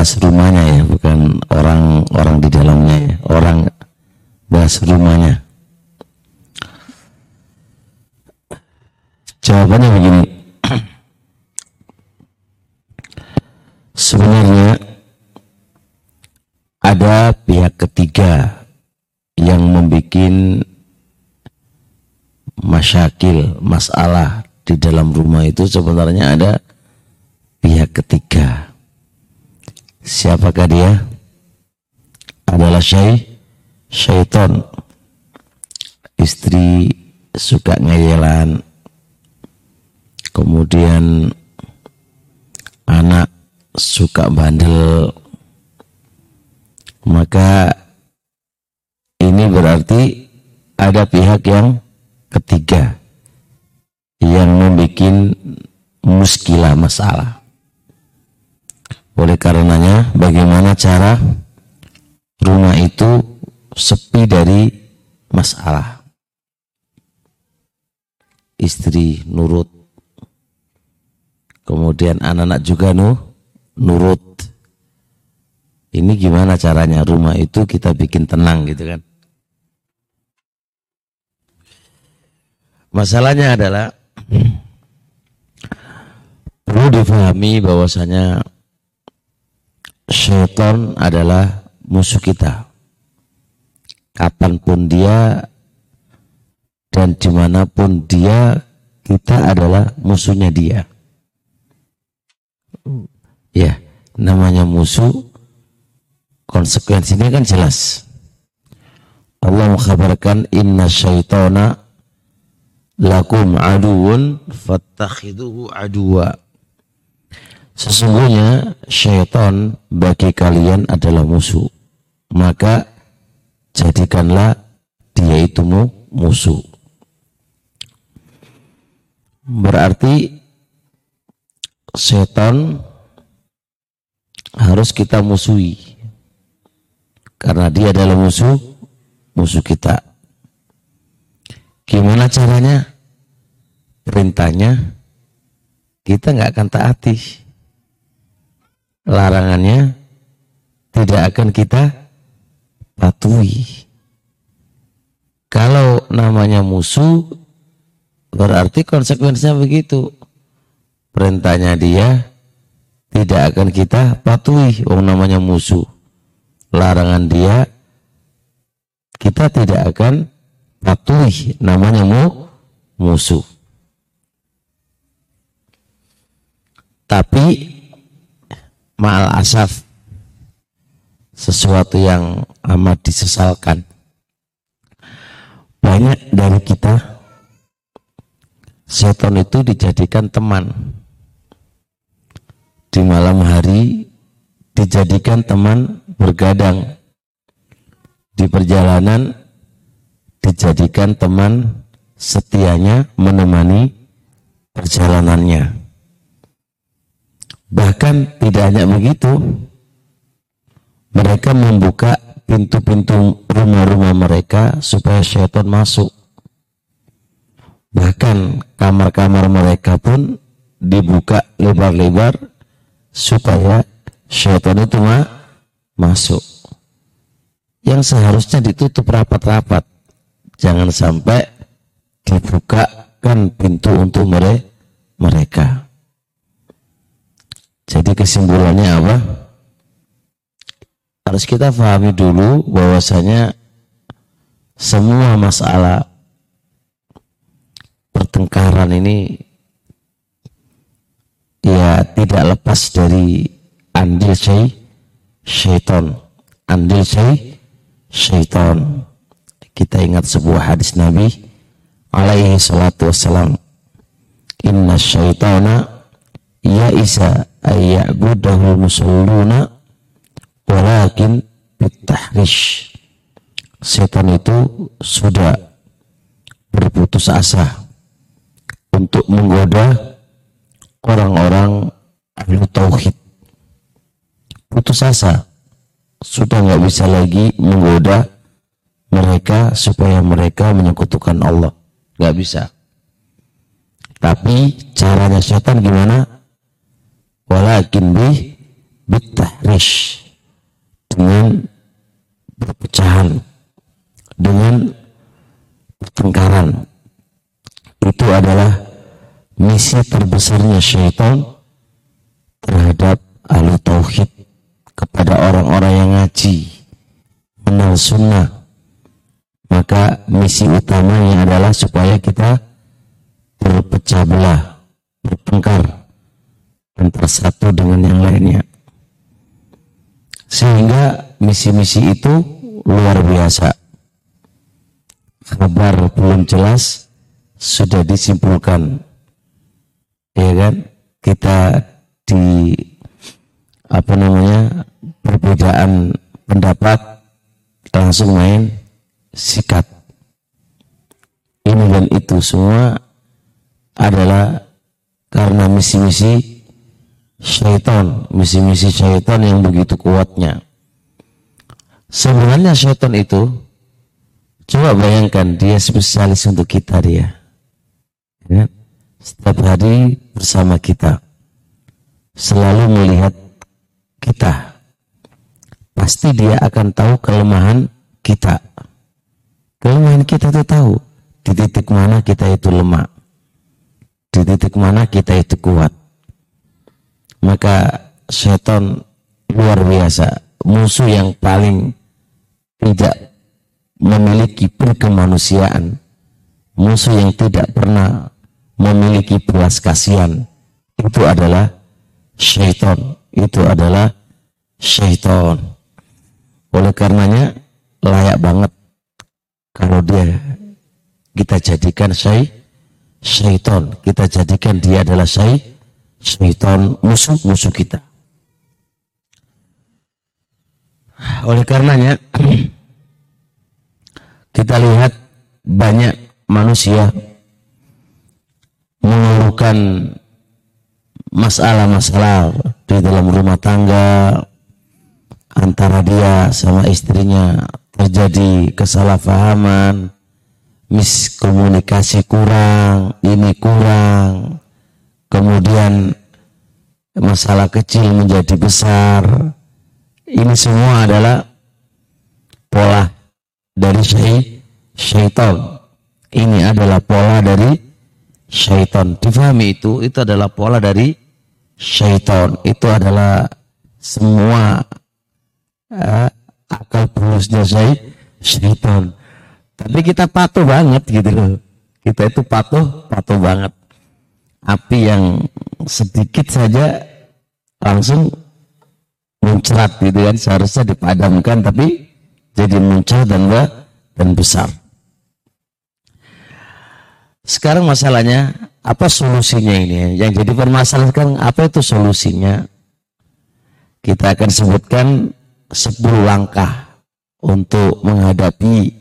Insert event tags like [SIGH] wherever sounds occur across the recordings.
bahas rumahnya ya, bukan orang-orang di dalamnya ya. Orang bahas rumahnya. Jawabannya begini. [CLEARS THROAT] Sebenarnya ada pihak ketiga yang membuat masyakil, masalah di dalam rumah itu sebenarnya ada pihak ketiga. Siapakah dia? Adalah syai, syaitan. Istri suka ngeyelan. Kemudian anak suka bandel. Maka ini berarti ada pihak yang ketiga yang membuat muskilah masalah. Oleh karenanya, bagaimana cara rumah itu sepi dari masalah? Istri nurut, kemudian anak-anak juga nu, nurut. Ini gimana caranya rumah itu kita bikin tenang gitu kan? Masalahnya adalah [CLEARS THROAT] perlu difahami bahwasanya syaitan adalah musuh kita. Kapan pun dia dan di mana pun dia, kita adalah musuhnya dia. Ya, namanya musuh, konsekuensinya kan jelas. Allah mengkabarkan inna syaitana lakum aduun fattakhiduhu aduwa. Sesungguhnya syaitan bagi kalian adalah musuh. Maka jadikanlah dia itu musuh. Berarti setan harus kita musuhi. Karena dia adalah musuh musuh kita. Gimana caranya? Perintahnya kita nggak akan taati. Larangannya tidak akan kita patuhi. Kalau namanya musuh berarti konsekuensinya begitu. Perintahnya dia tidak akan kita patuhi. Oh namanya musuh. Larangan dia kita tidak akan patuhi namanya mu, musuh. Tapi ma'al asaf sesuatu yang amat disesalkan. Banyak dari kita setan itu dijadikan teman. Di malam hari dijadikan teman bergadang. Di perjalanan dijadikan teman setianya menemani perjalanannya. Bahkan tidak hanya begitu, mereka membuka pintu-pintu rumah-rumah mereka supaya syaitan masuk. Bahkan kamar-kamar mereka pun dibuka lebar-lebar supaya syaitan itu masuk. Yang seharusnya ditutup rapat-rapat jangan sampai dibukakan pintu untuk mereka. Jadi kesimpulannya apa? Harus kita pahami dulu bahwasanya semua masalah pertengkaran ini ya tidak lepas dari andil syaitan. Andil syaitan kita ingat sebuah hadis Nabi alaihi salatu wassalam inna syaitana ya isa ayya'budahu musalluna walakin bitahrish setan itu sudah berputus asa untuk menggoda orang-orang ahli tauhid putus asa sudah nggak bisa lagi menggoda mereka supaya mereka menyekutukan Allah. Gak bisa. Tapi caranya setan gimana? Walakin bi bitahrish. Dengan perpecahan. Dengan pertengkaran. Itu adalah misi terbesarnya syaitan terhadap ahli tauhid kepada orang-orang yang ngaji menal sunnah. Maka misi utamanya adalah supaya kita berpecah belah bertengkar antara satu dengan yang lainnya. Sehingga misi-misi itu luar biasa. Kabar belum jelas sudah disimpulkan. Ya kan? Kita di apa namanya perbedaan pendapat langsung main sikat. Ini dan itu semua adalah karena misi-misi syaitan, misi-misi syaitan yang begitu kuatnya. Sebenarnya syaitan itu, coba bayangkan dia spesialis untuk kita dia. Ya, setiap hari bersama kita, selalu melihat kita. Pasti dia akan tahu kelemahan kita. Kelemahan kita itu tahu di titik mana kita itu lemah, di titik mana kita itu kuat maka setan luar biasa. Musuh yang paling tidak memiliki perkemanusiaan. Musuh yang tidak pernah memiliki belas kasihan. Itu adalah syaitan. Itu adalah syaitan. Oleh karenanya layak banget kalau dia kita jadikan syai syaitan. Kita jadikan dia adalah syai syaitan musuh-musuh kita. Oleh karenanya [CLEARS THROAT] kita lihat banyak manusia mengeluhkan masalah-masalah di dalam rumah tangga antara dia sama istrinya terjadi kesalahpahaman, miskomunikasi kurang, ini kurang, kemudian masalah kecil menjadi besar. Ini semua adalah pola dari syaitan. Ini adalah pola dari syaitan. Difahami itu, itu adalah pola dari syaitan. Itu adalah semua uh, akal bulusnya syaitan. Tapi kita patuh banget gitu loh. Kita itu patuh, patuh banget api yang sedikit saja langsung muncrat gitu kan seharusnya dipadamkan tapi jadi muncul dan dan besar. Sekarang masalahnya apa solusinya ini? Yang jadi permasalahan apa itu solusinya? Kita akan sebutkan 10 langkah untuk menghadapi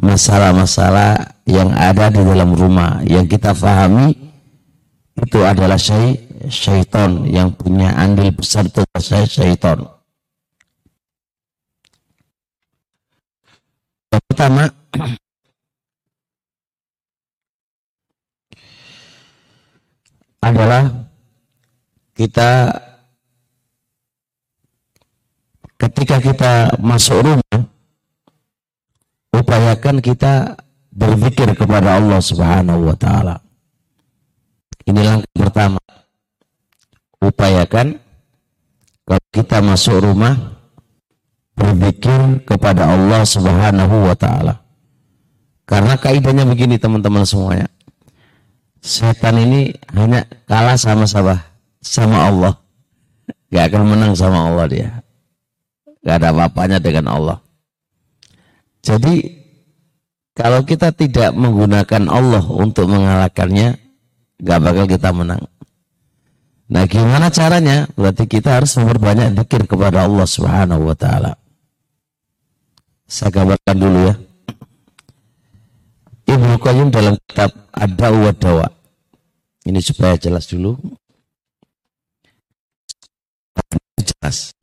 masalah-masalah yang ada di dalam rumah yang kita fahami itu adalah syai, syaitan yang punya andil besar itu saya syaitan. Yang pertama [CLEARS THROAT] adalah kita ketika kita masuk rumah upayakan kita berpikir kepada Allah Subhanahu wa taala. Ini langkah pertama. Upayakan kalau kita masuk rumah berpikir kepada Allah Subhanahu wa taala. Karena kaidahnya begini teman-teman semuanya. Setan ini hanya kalah sama sama sama Allah. Gak akan menang sama Allah dia. Gak ada apa-apanya dengan Allah. Jadi kalau kita tidak menggunakan Allah untuk mengalahkannya, gak bakal kita menang. Nah gimana caranya? Berarti kita harus memperbanyak dikir kepada Allah subhanahu wa ta'ala. Saya gambarkan dulu ya. Ibnu Qayyim dalam kitab Ada wa Dawa. Ini supaya jelas dulu. Jelas.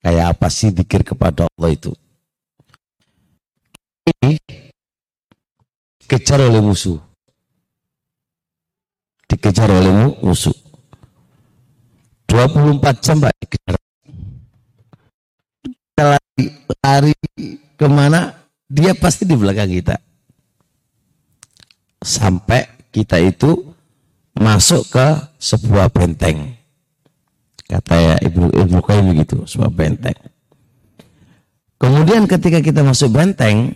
Kayak apa sih dikir kepada Allah itu? Ini kejar oleh musuh dikejar oleh musuh. 24 jam Pak dikejar lari ke mana, dia pasti di belakang kita. Sampai kita itu masuk ke sebuah benteng. Kata ya Ibnu Ibnu Qayyim begitu, sebuah benteng. Kemudian ketika kita masuk benteng,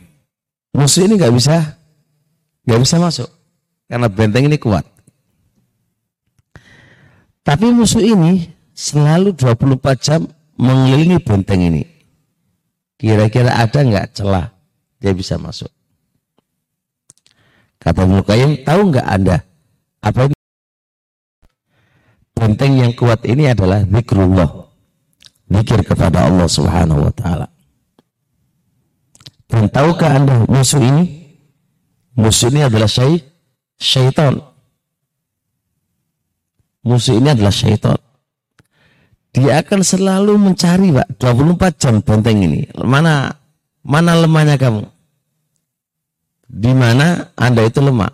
musuh ini nggak bisa nggak bisa masuk karena benteng ini kuat. Tapi musuh ini selalu 24 jam mengelilingi benteng ini. Kira-kira ada nggak celah dia bisa masuk? Kata Ibnu tahu nggak Anda apa ini? Benteng yang kuat ini adalah zikrullah. Zikir kepada Allah Subhanahu wa taala. Dan tahukah Anda musuh ini? Musuh ini adalah syai syaitan. Musuh ini adalah syaitan. Dia akan selalu mencari, Pak, 24 jam benteng ini. Mana mana lemahnya kamu? Di mana Anda itu lemah?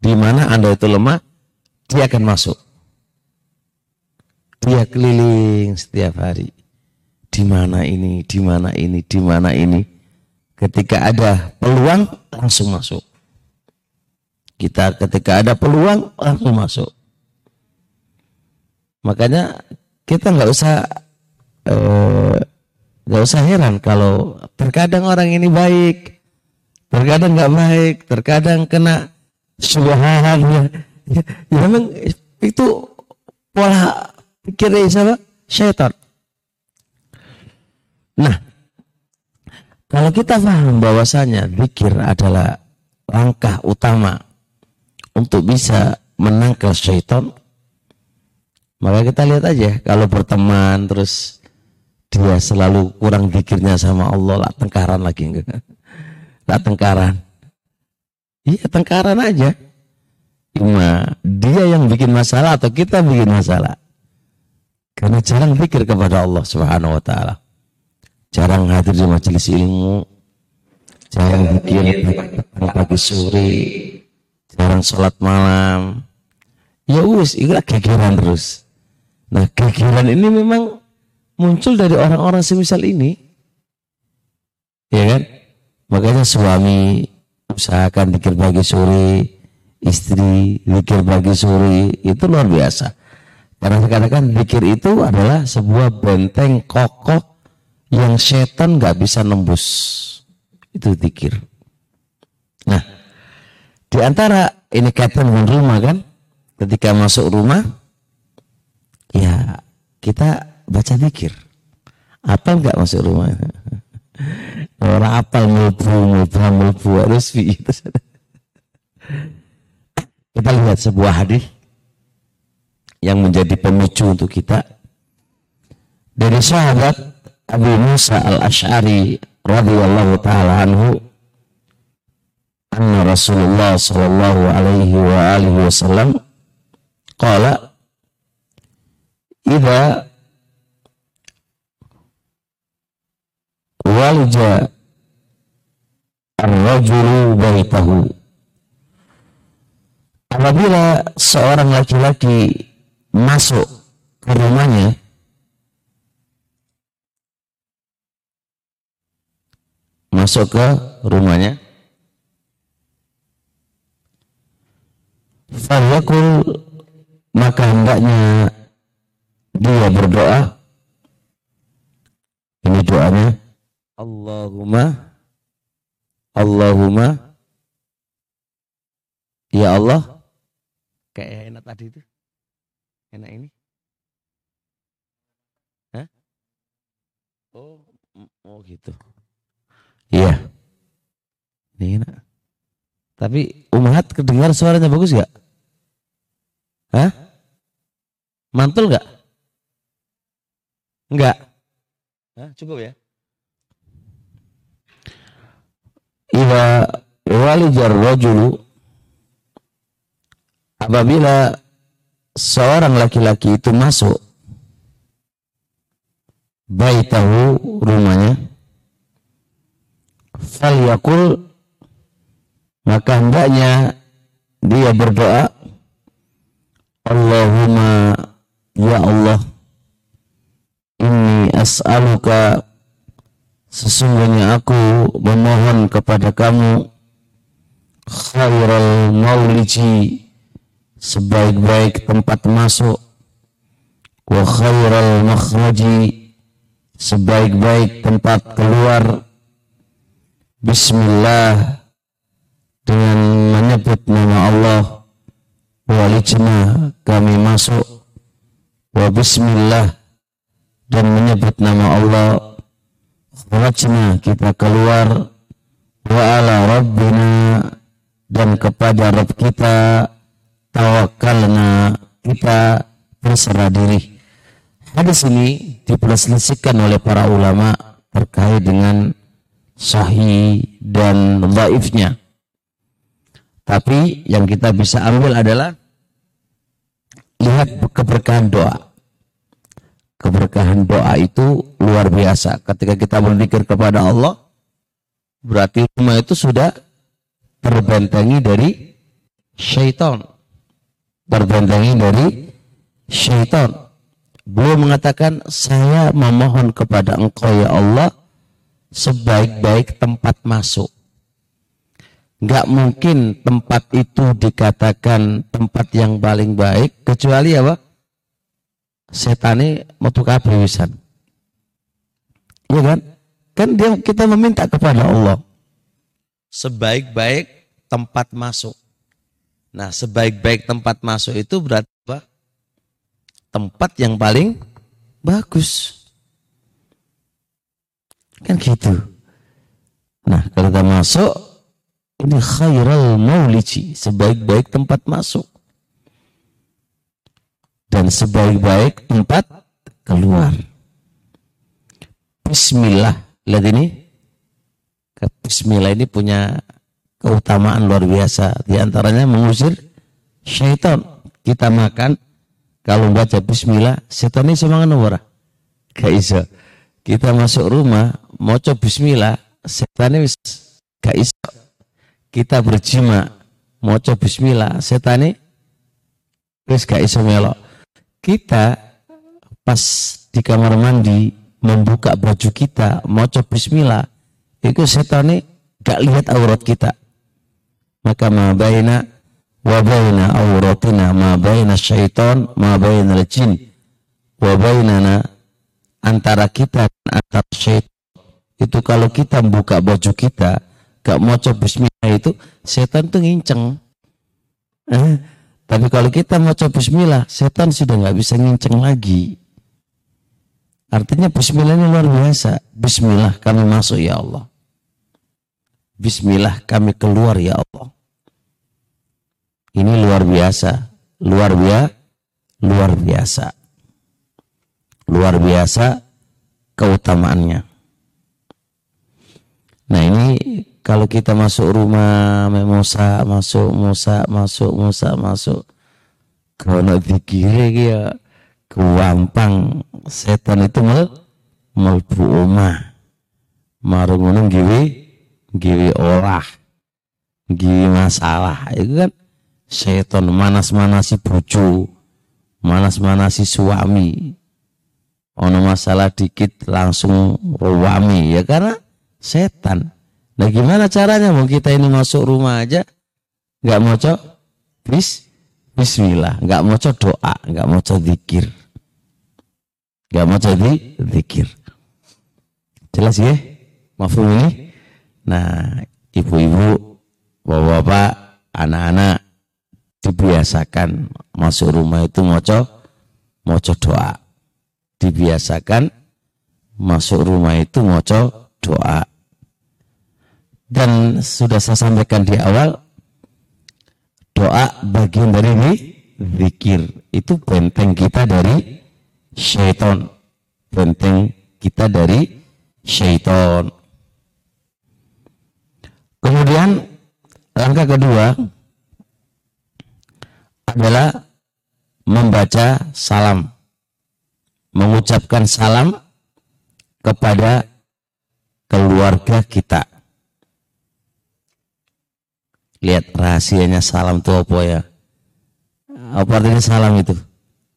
Di mana Anda itu lemah, dia akan masuk. Dia keliling setiap hari. Di mana ini, di mana ini, di mana ini. Ketika ada peluang, langsung masuk. Kita ketika ada peluang, langsung masuk. Makanya kita nggak usah eh, nggak uh, usah heran kalau terkadang orang ini baik, terkadang nggak baik, terkadang kena subahan ya, ya, [LAUGHS] ya memang itu pola pikirnya siapa? Syaitan. Nah, kalau kita paham bahwasanya zikir adalah langkah utama untuk bisa menangkal syaitan, maka kita lihat aja kalau berteman terus dia selalu kurang zikirnya sama Allah lah tengkaran lagi enggak? [LAUGHS] Lah tengkaran. Iya tengkaran aja. Cuma dia yang bikin masalah atau kita bikin masalah. Karena jarang pikir kepada Allah Subhanahu wa taala jarang hadir di majelis ilmu, jarang bikin pagi sore, jarang sholat malam. Ya wis, itu kegiran terus. Nah kegiran ini memang muncul dari orang-orang semisal ini. Ya kan? Makanya suami usahakan dikir pagi sore, istri dikir pagi sore, itu luar biasa. Karena katakan dikir itu adalah sebuah benteng kokoh yang setan nggak bisa nembus itu dikir. Nah, di antara ini kaitan dengan rumah kan, ketika masuk rumah, ya kita baca dikir. Apa nggak masuk rumah? [LAUGHS] Orang apal mulbu, mulbu, mulbu, harus [LAUGHS] Kita lihat sebuah hadis yang menjadi pemicu untuk kita dari sahabat Abu Musa al-Ash'ari radhiyallahu taala anhu anna Rasulullah sallallahu alaihi wa alihi wasallam qala idza walja ar-rajulu baitahu apabila seorang laki-laki masuk ke rumahnya masuk ke rumahnya Falyakul maka hendaknya dia berdoa ini doanya Allahumma Allahumma Ya Allah kayak enak tadi itu enak ini Hah? Oh, oh gitu. Iya. Ini enak. Tapi Umat kedengar suaranya bagus gak? Hah? Mantul gak? Enggak. Hah, cukup ya. Iwa walijar rajulu apabila seorang laki-laki itu masuk baitahu rumahnya falyakul maka hendaknya dia berdoa Allahumma ya Allah Ini as'aluka. Sesungguhnya aku memohon kepada kamu khairal mauliji sebaik-baik tempat masuk wa khairal makhraji sebaik-baik tempat keluar. Bismillah dengan menyebut nama Allah walijna kami masuk. Wa bismillah. Dan menyebut nama Allah. Wajna kita keluar. Wa ala rabbina. Dan kepada Rabb kita tawakalna kita berserah diri. Hadis ini diperselisihkan oleh para ulama terkait dengan sahih dan dhaifnya. Tapi yang kita bisa ambil adalah lihat keberkahan doa keberkahan doa itu luar biasa. Ketika kita berzikir kepada Allah, berarti rumah itu sudah terbentengi dari syaitan. Terbentengi dari syaitan. Beliau mengatakan, saya memohon kepada engkau ya Allah, sebaik-baik tempat masuk. Gak mungkin tempat itu dikatakan tempat yang paling baik, kecuali apa? setane metu kabeh wisan. Iya kan? Kan dia kita meminta kepada Allah sebaik-baik tempat masuk. Nah, sebaik-baik tempat masuk itu berarti apa? Tempat yang paling bagus. Kan gitu. Nah, kalau kita masuk ini khairal mauliji, sebaik-baik tempat masuk dan sebaik-baik tempat keluar. Bismillah. Lihat ini. Bismillah ini punya keutamaan luar biasa. Di antaranya mengusir syaitan. Kita makan, kalau baca bismillah, setan ini semangat ora? Gak. Kita masuk rumah, mau coba bismillah, setan ini gak. Kita berjima, coba bismillah, setan ini wis gak iso melok. Kita pas di kamar mandi membuka baju kita coba bismillah itu setan ini gak lihat aurat kita. Maka ma baina wa baina auratina ma baina syaitan ma baina jin wa antara kita dan antara syaitan. Itu kalau kita membuka baju kita gak coba bismillah itu setan tuh nginceng eh, tapi kalau kita coba bismillah, setan sudah nggak bisa nginceng lagi. Artinya bismillah ini luar biasa. Bismillah kami masuk ya Allah. Bismillah kami keluar ya Allah. Ini luar biasa. Luar biasa. Luar biasa. Luar biasa keutamaannya. Nah ini kalau kita masuk rumah Musa masuk Musa masuk Musa masuk. Kalau dikira ya kewampang. Setan itu mal melbu omah. Marung ngono giwi giwi olah. Giwi masalah itu kan. Setan manas-manasi bojo manas-manasi suami. Ono masalah dikit langsung ruwami ya karena setan Nah gimana caranya? Mau kita ini masuk rumah aja nggak mau cok bis Bismillah. Nggak mau cok doa nggak mau cok zikir. Nggak mau cok zikir. Jelas ya? Mafhum ini? Nah ibu-ibu bapak-bapak anak-anak dibiasakan masuk rumah itu mau cok doa. Dibiasakan masuk rumah itu mau cok doa dan sudah saya sampaikan di awal doa bagian dari ini zikir. Itu benteng kita dari syaitan. Benteng kita dari syaitan. Kemudian langkah kedua adalah membaca salam. Mengucapkan salam kepada keluarga kita lihat rahasianya salam itu apa ya apa artinya salam itu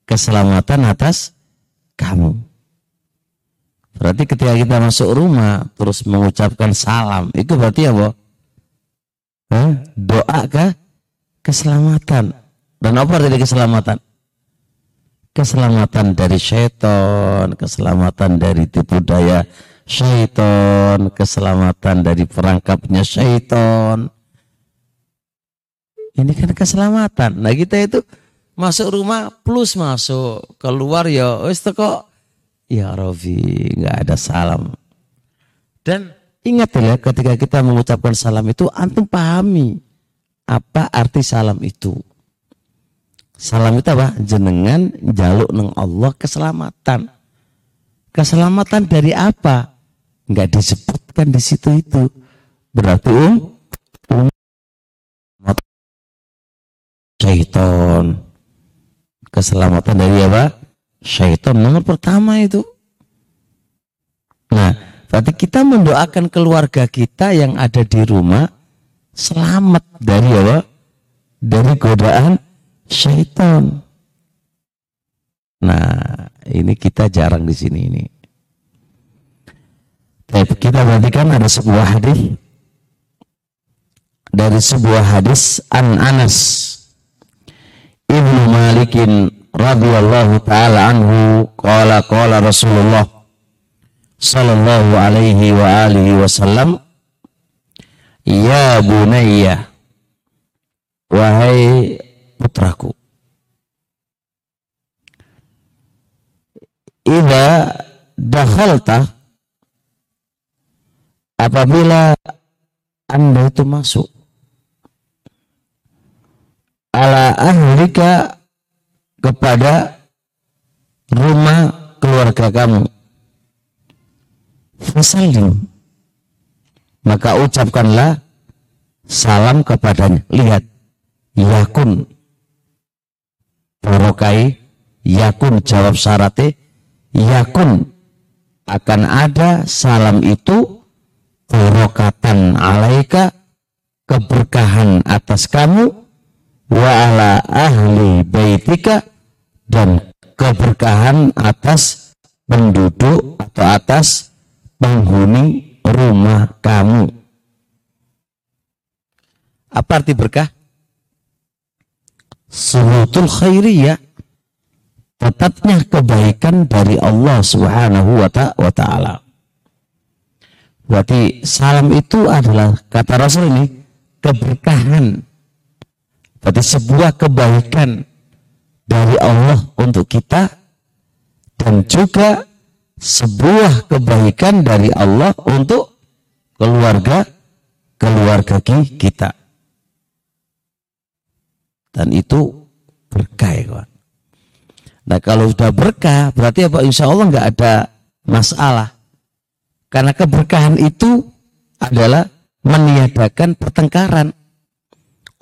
keselamatan atas kamu Berarti ketika kita masuk rumah terus mengucapkan salam, itu berarti apa? Hah? Doa ke keselamatan. Dan apa dari keselamatan? Keselamatan dari syaitan, keselamatan dari tipu daya syaitan, keselamatan dari perangkapnya syaitan. Ini kan keselamatan. Nah kita itu masuk rumah plus masuk keluar ya wis kok ya Rofi nggak ada salam. Dan ingat ya ketika kita mengucapkan salam itu antum pahami apa arti salam itu. Salam itu apa? Jenengan jaluk neng Allah keselamatan. Keselamatan dari apa? nggak disebutkan di situ itu berarti um, syaiton. Keselamatan dari apa? Syaiton. Nomor pertama itu. Nah berarti kita mendoakan keluarga kita yang ada di rumah selamat dari apa? Dari godaan syaiton. Nah ini kita jarang di sini ini. Baik, kita perhatikan ada sebuah hadis. Dari sebuah hadis An Anas Ibnu Malikin radhiyallahu taala anhu qala qala Rasulullah sallallahu alaihi wa alihi wasallam Ya bunayya wahai putraku Idza dakhalta apabila anda itu masuk ala ahlika kepada rumah keluarga kamu. Fasalim maka ucapkanlah salam kepadanya. Lihat yakun. Barokai yakun. Jawab syaratnya yakun. Akan ada salam itu barokatan alaika keberkahan atas kamu wa ala ahli baitika dan keberkahan atas penduduk atau atas penghuni rumah kamu. Apa arti berkah? Suhutul khairiyah tetapnya kebaikan dari Allah Subhanahu wa taala. Berarti salam itu adalah kata Rasul ini keberkahan. Berarti sebuah kebaikan dari Allah untuk kita dan juga sebuah kebaikan dari Allah untuk keluarga keluarga kita. Dan itu berkah ya. Nah kalau sudah berkah berarti apa? Insya Allah nggak ada masalah. Karena keberkahan itu adalah meniadakan pertengkaran.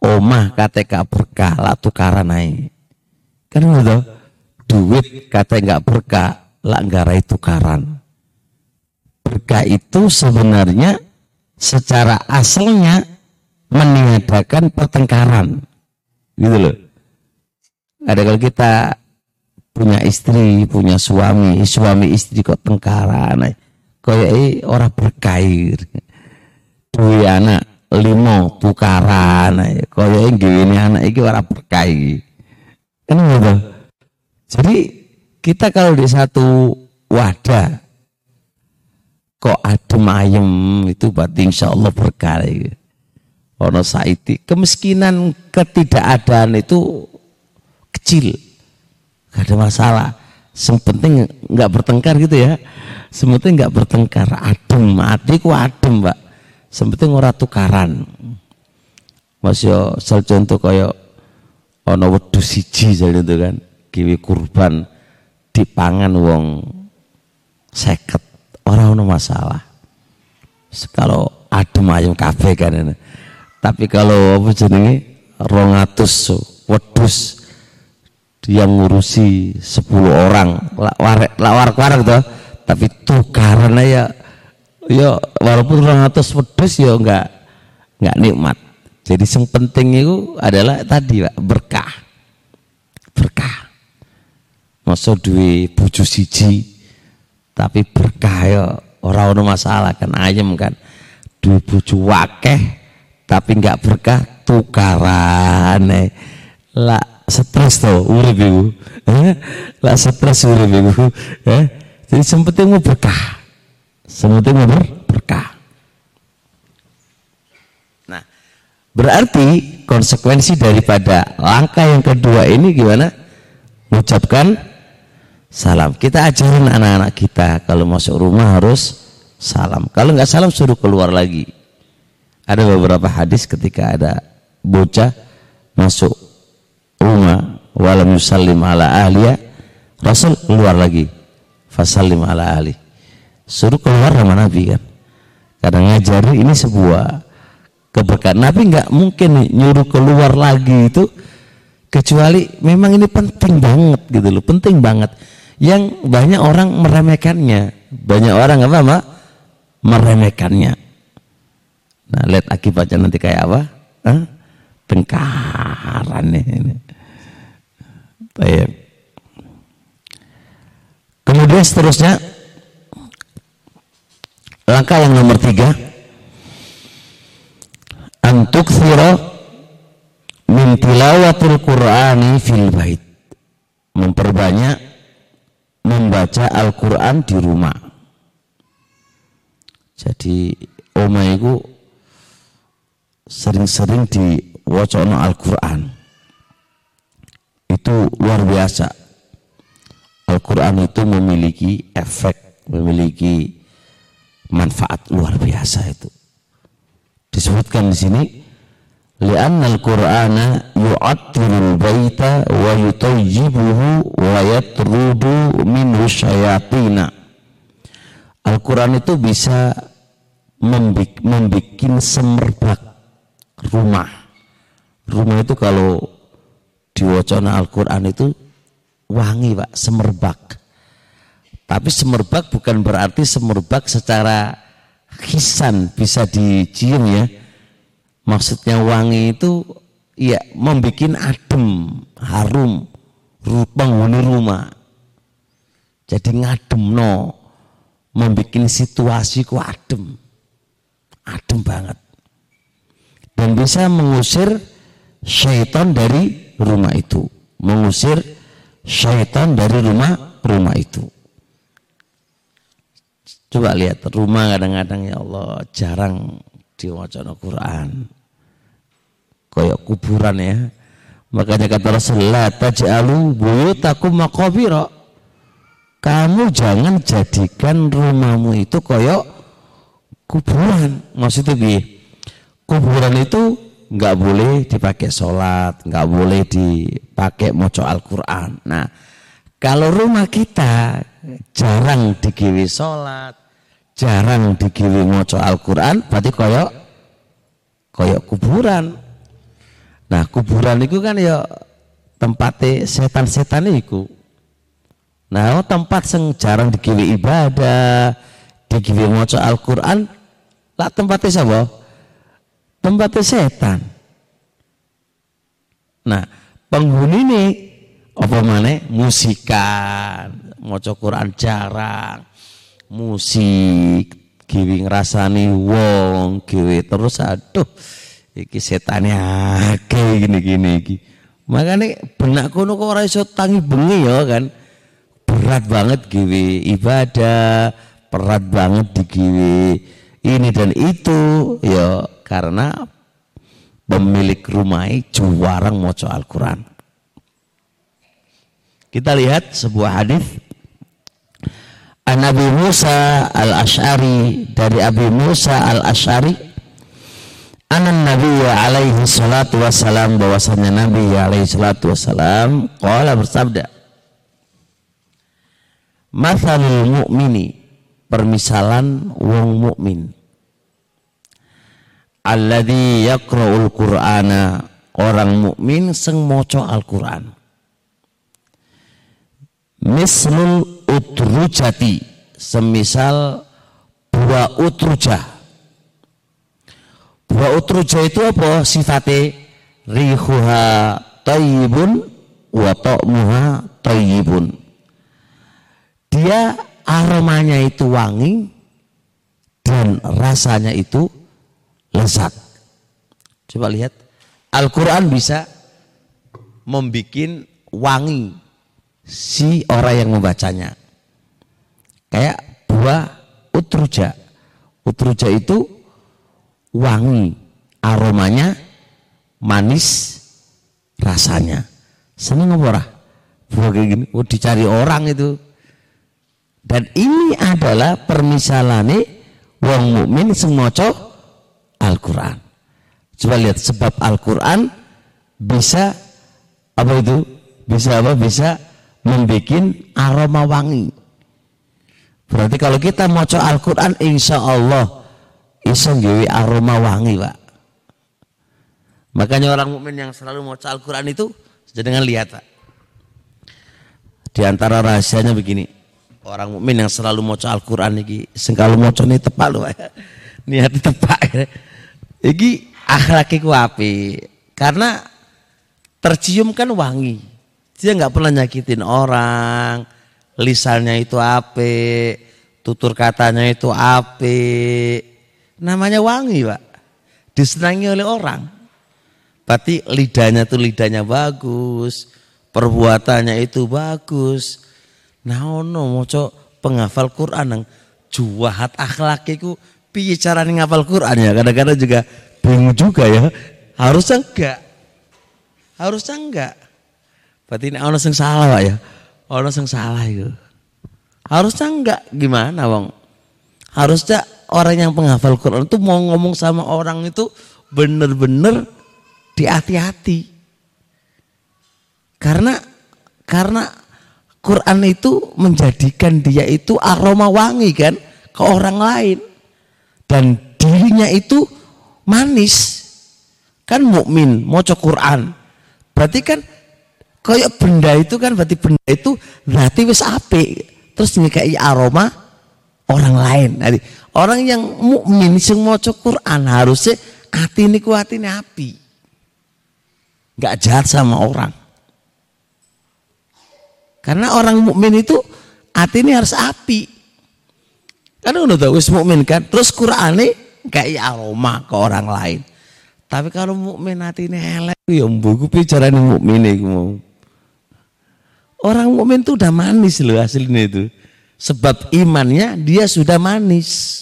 Omah KTK berkah lah tukaran naik. Kan itu duit kata nggak berkah lah nggarai tukaran. Berkah itu sebenarnya secara asalnya meniadakan pertengkaran. Gitu loh. Ada kalau kita punya istri, punya suami, suami istri kok tengkaran kaya ora berkair duwe anak limo tukaran kaya ini anak iki ora berkahi kan gitu jadi kita kalau di satu wadah kok adem ayem itu berarti insya Allah berkah ono saiti kemiskinan ketidakadaan itu kecil. Gak ada masalah. Yang penting nggak bertengkar gitu ya. Sebetulnya nggak bertengkar, adem, ku adem, Mbak. Sebetulnya ora tukaran. Mas yo sel contoh kaya ana wedhus siji jadi itu kan, kiwi kurban dipangan wong seket orang ono masalah. Kalau adem ayam kafe kan ini. Tapi kalau apa jenenge 200 wedhus yang ngurusi 10 orang lak warak warak tuh tapi tukaran ya ya walaupun orang atas pedes ya enggak enggak nikmat. Jadi yang penting itu adalah tadi Pak, berkah. Berkah. Masa duwe bojo siji tapi berkah ya orang ono masalah kan ayam kan. Duwe bojo wakeh tapi nggak berkah tukaran lah stres tuh urip iku. Eh? lah stres urip iku. Eh? jadi sempetin mau berkah sempetin mau berkah nah berarti konsekuensi daripada langkah yang kedua ini gimana? Ucapkan salam. Kita ajarin anak-anak kita kalau masuk rumah harus salam. Kalau nggak salam suruh keluar lagi. Ada beberapa hadis ketika ada bocah masuk rumah walam yusallim ala ahliya Rasul keluar lagi. Fasallim ala ahli suruh keluar sama Nabi kan kadang ngajari ini sebuah keberkahan Nabi nggak mungkin nyuruh keluar lagi itu kecuali memang ini penting banget gitu loh penting banget yang banyak orang meremehkannya banyak orang apa mak meremehkannya. Nah, lihat akibatnya nanti kayak apa? Hah? Tengkaran nih. Ini. Baik. Kemudian seterusnya langkah yang nomor tiga antuk thiro min tilawatil qur'ani fil bait memperbanyak membaca Al-Quran di rumah jadi oma itu sering-sering di wacono Al-Quran. Itu luar biasa. Al-Quran itu memiliki efek, memiliki manfaat luar biasa itu. Disebutkan di sini li'anna al-Qur'ana yu'attirul baita wa yutayyibuhu wa yatrudu minhu syayatina. Al-Quran itu bisa membuat semerbak rumah. Rumah itu kalau diwacana Al-Quran itu wangi pak, semerbak. Tapi semerbak bukan berarti semerbak secara hisan bisa dicium ya. Maksudnya wangi itu ya membuat adem, harum, penghuni rumah. Jadi ngadem no, membuat situasi ku adem adem banget dan bisa mengusir syaitan dari rumah itu mengusir syaitan dari rumah rumah itu coba lihat rumah kadang-kadang ya Allah jarang diwacana Quran. Koyok kuburan ya. Makanya kata Rasulullah taj'alu buyutakum maqabira. Kamu jangan jadikan rumahmu itu koyok kuburan. Maksudnya bi kuburan itu nggak boleh dipakai sholat nggak boleh dipakai moco Al-Quran. Nah kalau rumah kita jarang digiwi sholat jarang digiwi moco Al-Quran berarti koyok koyok kuburan nah kuburan itu kan ya tempatnya setan-setan itu nah tempat yang jarang digiwi ibadah digiwi moco Al-Quran lah tempatnya siapa? Tempatnya setan. Nah, penghuni ini apa mana? Musikan, mau Quran jarang, musik, kiwi ngerasani wong, kiwi terus aduh, iki setannya kayak gini gini iki. Makanya benak kono kok ora iso tangi bengi ya kan. Berat banget kiwi ibadah, berat banget di kiwi ini dan itu ya karena pemilik rumah juarang moco Al-Quran. Kita lihat sebuah hadis An Nabi Musa al-Ash'ari dari Abi Musa al-Ash'ari Anan Nabi alaihi salatu wassalam bahwasanya Nabi alaihi salatu wassalam qala bersabda Mathalul mu'mini permisalan wong mukmin alladzi yaqra'ul qur'ana orang mukmin sing maca Al-Qur'an mislul utrujati semisal buah utrujah buah utrujah itu apa? Sifatnya rihuha tayyibun wa ta'muha tayyibun. Dia aromanya itu wangi dan rasanya itu lezat. Coba lihat, Al-Quran bisa membuat wangi si orang yang membacanya. Kayak buah utruja. Utruja itu wangi, aromanya manis, rasanya. Seneng apa Buah kayak gini, oh dicari orang itu. Dan ini adalah permisalannya wong mukmin sing maca Al-Qur'an. Coba lihat sebab Al-Qur'an bisa apa itu? Bisa apa? Bisa membuat aroma wangi. Berarti kalau kita maca Al-Qur'an insya Allah iso nggawe aroma wangi, Pak. Makanya orang mukmin yang selalu maca Al-Qur'an itu dengan lihat, Pak. Di antara rahasianya begini, orang mukmin yang selalu maca Al-Qur'an iki sing kalau macane tepak lho [LAUGHS] niat tepak iki akhlak iku api karena tercium kan wangi dia nggak pernah nyakitin orang lisannya itu api tutur katanya itu api namanya wangi pak disenangi oleh orang berarti lidahnya tuh lidahnya bagus perbuatannya itu bagus Nah ono maca penghafal Quran yang juwahat akhlak iku piye carane ngapal Quran ya? Kadang-kadang juga bingung juga ya. Harusnya enggak. Harusnya enggak. Berarti ini ono sing salah Pak ya. Ono sing salah itu. Harusnya enggak gimana Bang? Harusnya orang yang penghafal Quran itu mau ngomong sama orang itu bener-bener dihati-hati. Karena karena Quran itu menjadikan dia itu aroma wangi kan ke orang lain dan dirinya itu manis kan mukmin mau Quran berarti kan kayak benda itu kan berarti benda itu berarti wis api terus kayak aroma orang lain Jadi, orang yang mukmin sing maca Quran harusnya hati ini kuat ini api nggak jahat sama orang karena orang mukmin itu hati ini harus api. Karena udah tahu wis mukmin kan. Terus Quran ini kayak aroma ke orang lain. Tapi kalau mukmin hati ini elek ya buku bicara mukmin mau. Orang mukmin itu udah manis loh aslinya itu. Sebab imannya dia sudah manis.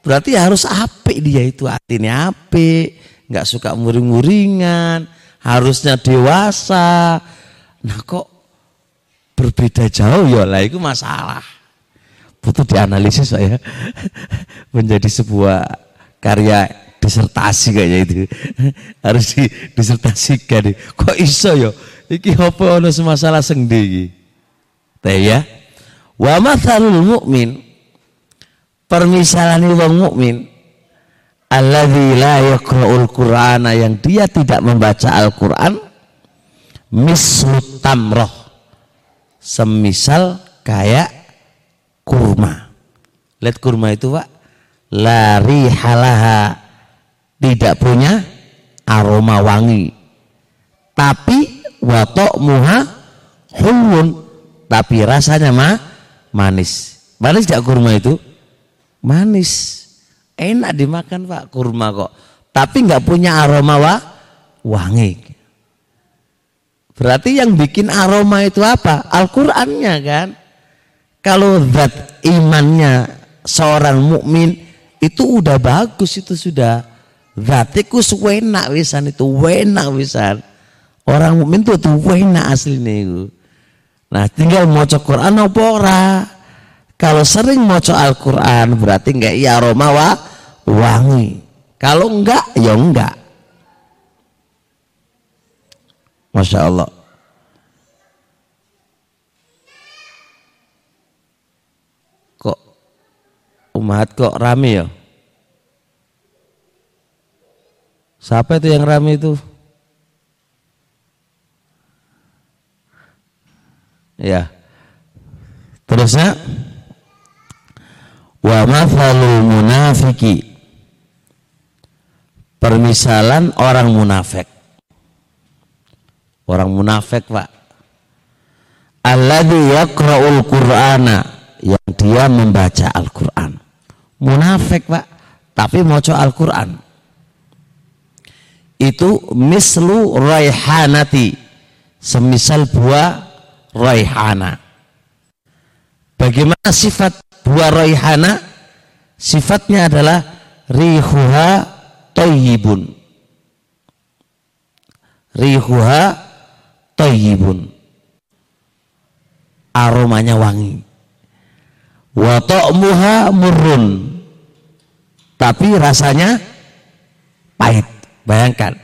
Berarti harus api dia itu hatinya api, nggak suka muring-muringan, harusnya dewasa. Nah kok berbeda jauh ya lah itu masalah butuh dianalisis saya [LAUGHS] menjadi sebuah karya disertasi kayaknya itu [LAUGHS] harus di disertasikan kok iso ya iki apa ono semasalah sengdi iki? Teh ya. Wa mathalul mukmin permisalan wong mukmin alladzi la yaqra'ul qur'ana yang dia tidak membaca Al-Qur'an mislut tamroh semisal kayak kurma. Lihat kurma itu pak, lari halaha tidak punya aroma wangi, tapi watok muha hulun, tapi rasanya mah manis. Manis tidak kurma itu? Manis. Enak dimakan pak kurma kok. Tapi nggak punya aroma wa, wangi. Berarti yang bikin aroma itu apa? Al-Qur'annya kan. Kalau zat imannya seorang mukmin itu udah bagus itu sudah. Zatiku wenak wisan itu wenak wisan. Orang mukmin itu tuh wenak aslinya itu. Nah, tinggal maca Quran apa ora? Kalau sering maca Al-Qur'an berarti enggak iya aroma wa wangi. Kalau enggak ya enggak. Masya Allah. Kok umat kok rame ya? Siapa itu yang rame itu? Ya. Terusnya wa mathalul munafiki permisalan orang munafik Orang munafik, Pak. Alladzi yaqra'ul Qur'ana yang dia membaca Al-Quran. Munafik pak, tapi mau Al-Quran. Itu mislu raihanati, semisal buah raihana. Bagaimana sifat buah raihana? Sifatnya adalah rihuha toyibun. Rihuha toyibun. Aromanya wangi wa ta'muha murrun tapi rasanya pahit bayangkan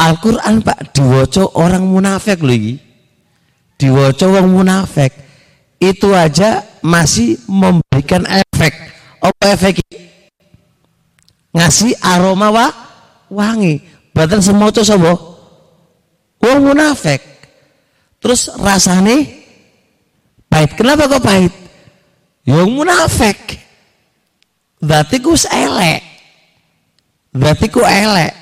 Al-Quran pak diwoco orang munafik loh diwoco orang munafik itu aja masih memberikan efek. Apa efek ngasih aroma wa, wangi. Bahkan semua itu sapa? Orang munafik. Terus rasanya pahit. Kenapa kok pahit? Yang munafik. Berarti ku elek. Berarti ku elek.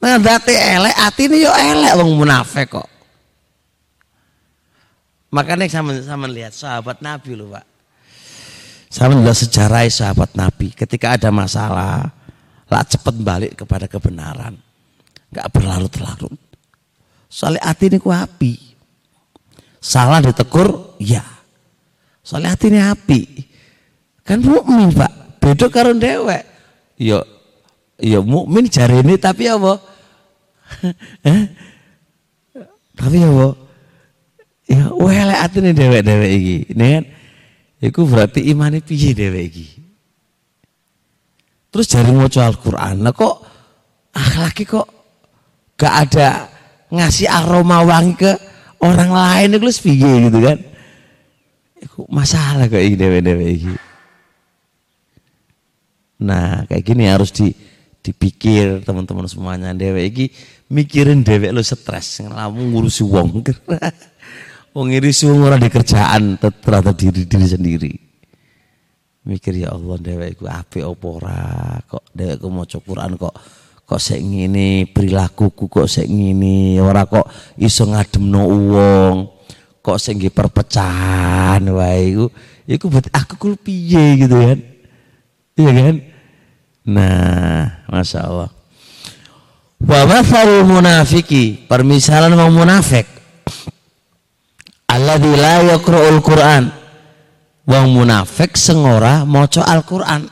Nah berarti elek hati ini yo elek wong munafik kok makanya sama sama lihat sahabat Nabi loh pak sama lihat sejarah sahabat Nabi ketika ada masalah lah cepet balik kepada kebenaran nggak berlarut-larut soalnya hati ini ku api salah ditegur ya Soalnya hati ini api. Kan mukmin pak. Beda karo dewek. Yo yo mukmin jari ini tapi apa? [LAUGHS] Eh? tapi apa? Ya wele ini dewek-dewek iki. Kan Iku berarti imane piye dewek iki. Terus jari maca Al-Qur'an. Lah kok akhlaki kok gak ada ngasih aroma wangi ke orang lain itu piye gitu kan. Iku masalah kayak ini dewe-dewe ini. Nah, kayak gini harus di dipikir teman-teman semuanya dewe iki mikirin dewe lo stres ngelamu ngurusi wong. [LAUGHS] wong ora di kerjaan terhadap diri diri sendiri. Mikir ya Allah dewe iku apik apa ora? Kok dewe ku maca Quran kok kok sik ngene perilakuku kok sik ngene? Ora kok iso ngademno wong. Kok sing perpecahan wae iku. Iku buat aku kul piye gitu kan? Iya kan? Nah masya Allah wa mathalul munafiki permisalan mau munafik alladzi la yaqra'ul Qur'an wong munafik sengora maca Al-Qur'an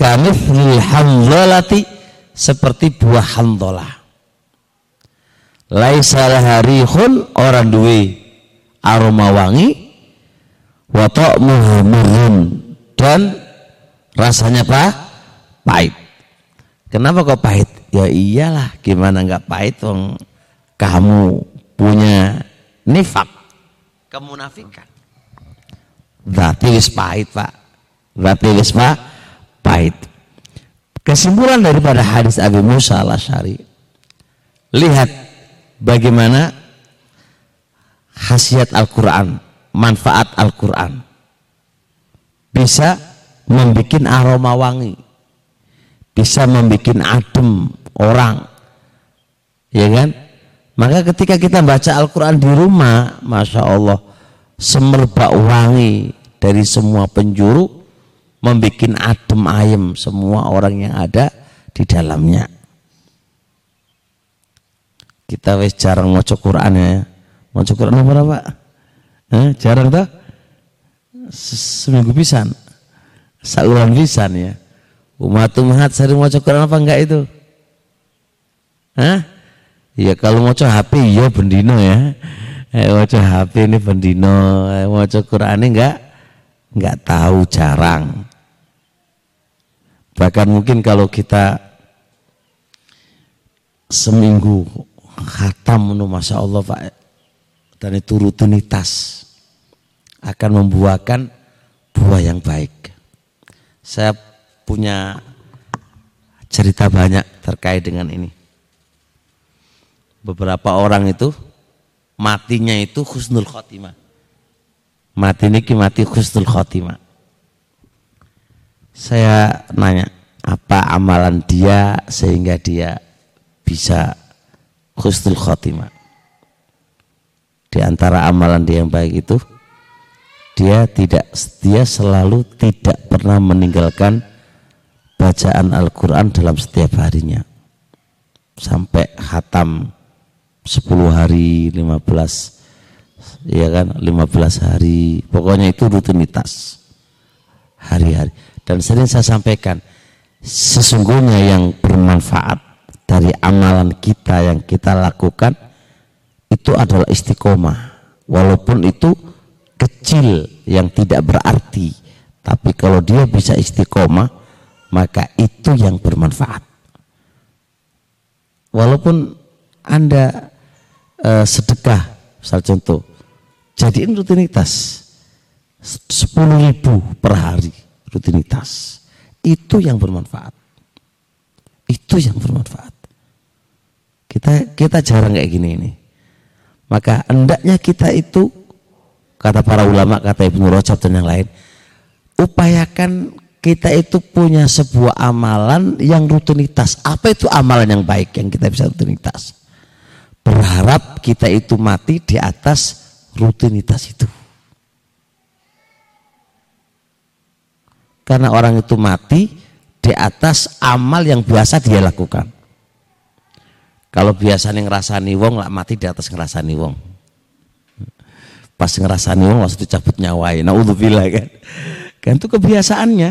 kamithlil hamdalati seperti buah hamdalah laisa harihun orang duwe aroma wangi wa ta'muhu dan rasanya apa? pahit. Kenapa kok pahit? Ya iyalah, gimana nggak pahit wong kamu punya nifak, kemunafikan. Berarti wis pahit, Pak. Berarti wis pahit. Kesimpulan daripada hadis Abi Musa al-Asy'ari. Lihat bagaimana khasiat Al-Quran, manfaat Al-Quran. Bisa membuat aroma wangi, bisa membuat adem orang, ya kan? Maka ketika kita baca Al-Quran di rumah, Masya Allah, semerbak wangi dari semua penjuru, membuat adem ayem semua orang yang ada di dalamnya. Kita wis jarang mau Quran ya. Mau Quran apa Pak? Eh, jarang tuh? Seminggu pisan. Saluran pisan ya. Umat umat sering mau Quran apa enggak itu? Hah? Ya kalau mau HP iya bendino ya. Eh, mau HP ini bendino, eh, mau Quran ini enggak enggak tahu jarang. Bahkan mungkin kalau kita seminggu khatam nu masya Allah Pak dan itu rutinitas akan membuahkan buah yang baik. Saya punya cerita banyak terkait dengan ini. Beberapa orang itu matinya itu khusnul khotimah. Mati ini mati khusnul khotimah. Saya nanya, apa amalan dia sehingga dia bisa khusnul khotimah. Di antara amalan dia yang baik itu dia tidak dia selalu tidak pernah meninggalkan bacaan Al-Quran dalam setiap harinya sampai hatam 10 hari 15 ya kan? 15 hari. Pokoknya itu rutinitas. Hari-hari. Dan sering saya sampaikan sesungguhnya yang bermanfaat dari amalan kita yang kita lakukan itu adalah istiqomah. Walaupun itu kecil yang tidak berarti tapi kalau dia bisa istiqomah maka itu yang bermanfaat. Walaupun anda e, sedekah misal contoh. Jadiin rutinitas. 10 ribu per hari rutinitas. Itu yang bermanfaat. Itu yang bermanfaat. Kita kita jarang kayak gini ini. Maka hendaknya kita itu kata para ulama, kata Ibnu Rajab dan yang lain, upayakan kita itu punya sebuah amalan yang rutinitas. Apa itu amalan yang baik yang kita bisa rutinitas? Berharap kita itu mati di atas rutinitas itu. Karena orang itu mati di atas amal yang biasa dia lakukan. Kalau biasa nih ngerasani wong lah mati di atas ngerasani wong. Pas ngerasani wong langsung dicabut nyawai naudzubillah kan? Kan itu kebiasaannya.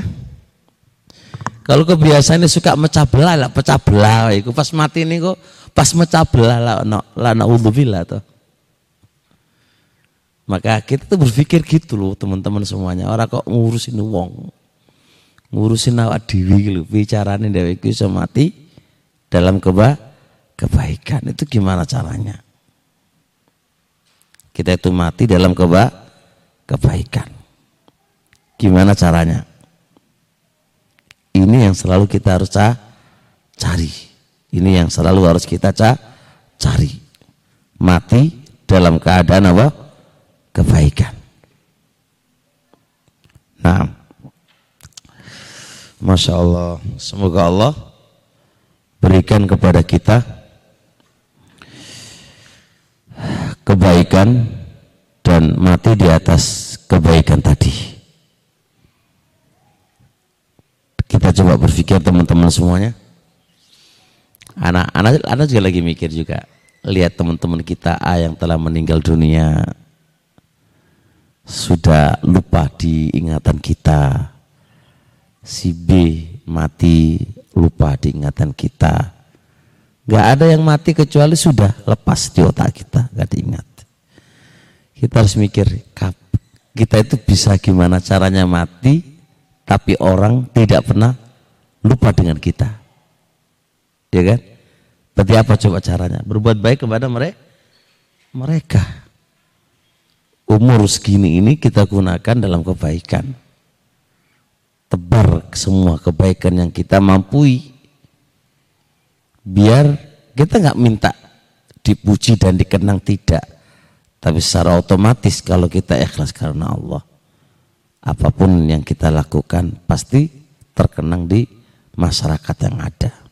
Kalau kebiasaannya suka mecah belah lah pecah belah. Itu pas mati ini kok pas mecah belah lah no, lah naudzubillah tuh maka kita tuh berpikir gitu loh teman-teman semuanya orang kok ngurusin wong ngurusin awak dewi gitu bicaranya dewi itu mati dalam keba kebaikan itu gimana caranya kita itu mati dalam keba kebaikan. Gimana caranya? Ini yang selalu kita harus cari. Ini yang selalu harus kita cari. Mati dalam keadaan apa? Kebaikan. Nah, Masya Allah, semoga Allah berikan kepada kita kebaikan dan mati di atas kebaikan tadi. Kita coba berpikir teman-teman semuanya. Anak-anak anak juga lagi mikir juga. Lihat teman-teman kita A yang telah meninggal dunia sudah lupa di ingatan kita. Si B mati lupa di ingatan kita Gak ada yang mati kecuali sudah lepas di otak kita, gak diingat. Kita harus mikir, kita itu bisa gimana caranya mati, tapi orang tidak pernah lupa dengan kita. Ya kan? Berarti apa coba caranya? Berbuat baik kepada mereka. Mereka. Umur segini ini kita gunakan dalam kebaikan. Tebar semua kebaikan yang kita mampu biar kita nggak minta dipuji dan dikenang tidak tapi secara otomatis kalau kita ikhlas karena Allah apa pun yang kita lakukan pasti terkenang di masyarakat yang ada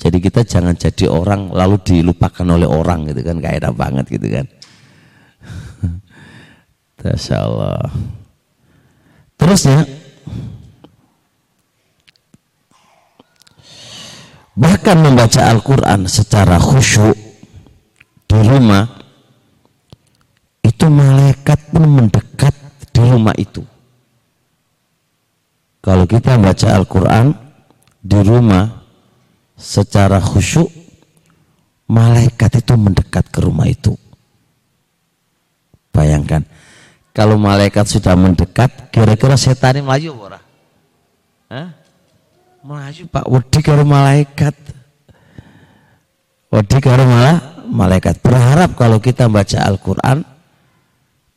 jadi kita jangan jadi orang lalu dilupakan oleh orang gitu kan gak enak banget gitu kan. [LAUGHS] Masya Allah. Terusnya bahkan membaca Al-Quran secara khusyuk di rumah itu malaikat pun mendekat di rumah itu. Kalau kita baca Al-Quran di rumah secara khusyuk malaikat itu mendekat ke rumah itu bayangkan kalau malaikat sudah mendekat kira-kira setan ini melaju Hah? Maju Pak wedi karo malaikat. Wedi karo malaikat. Berharap kalau kita baca Al-Qur'an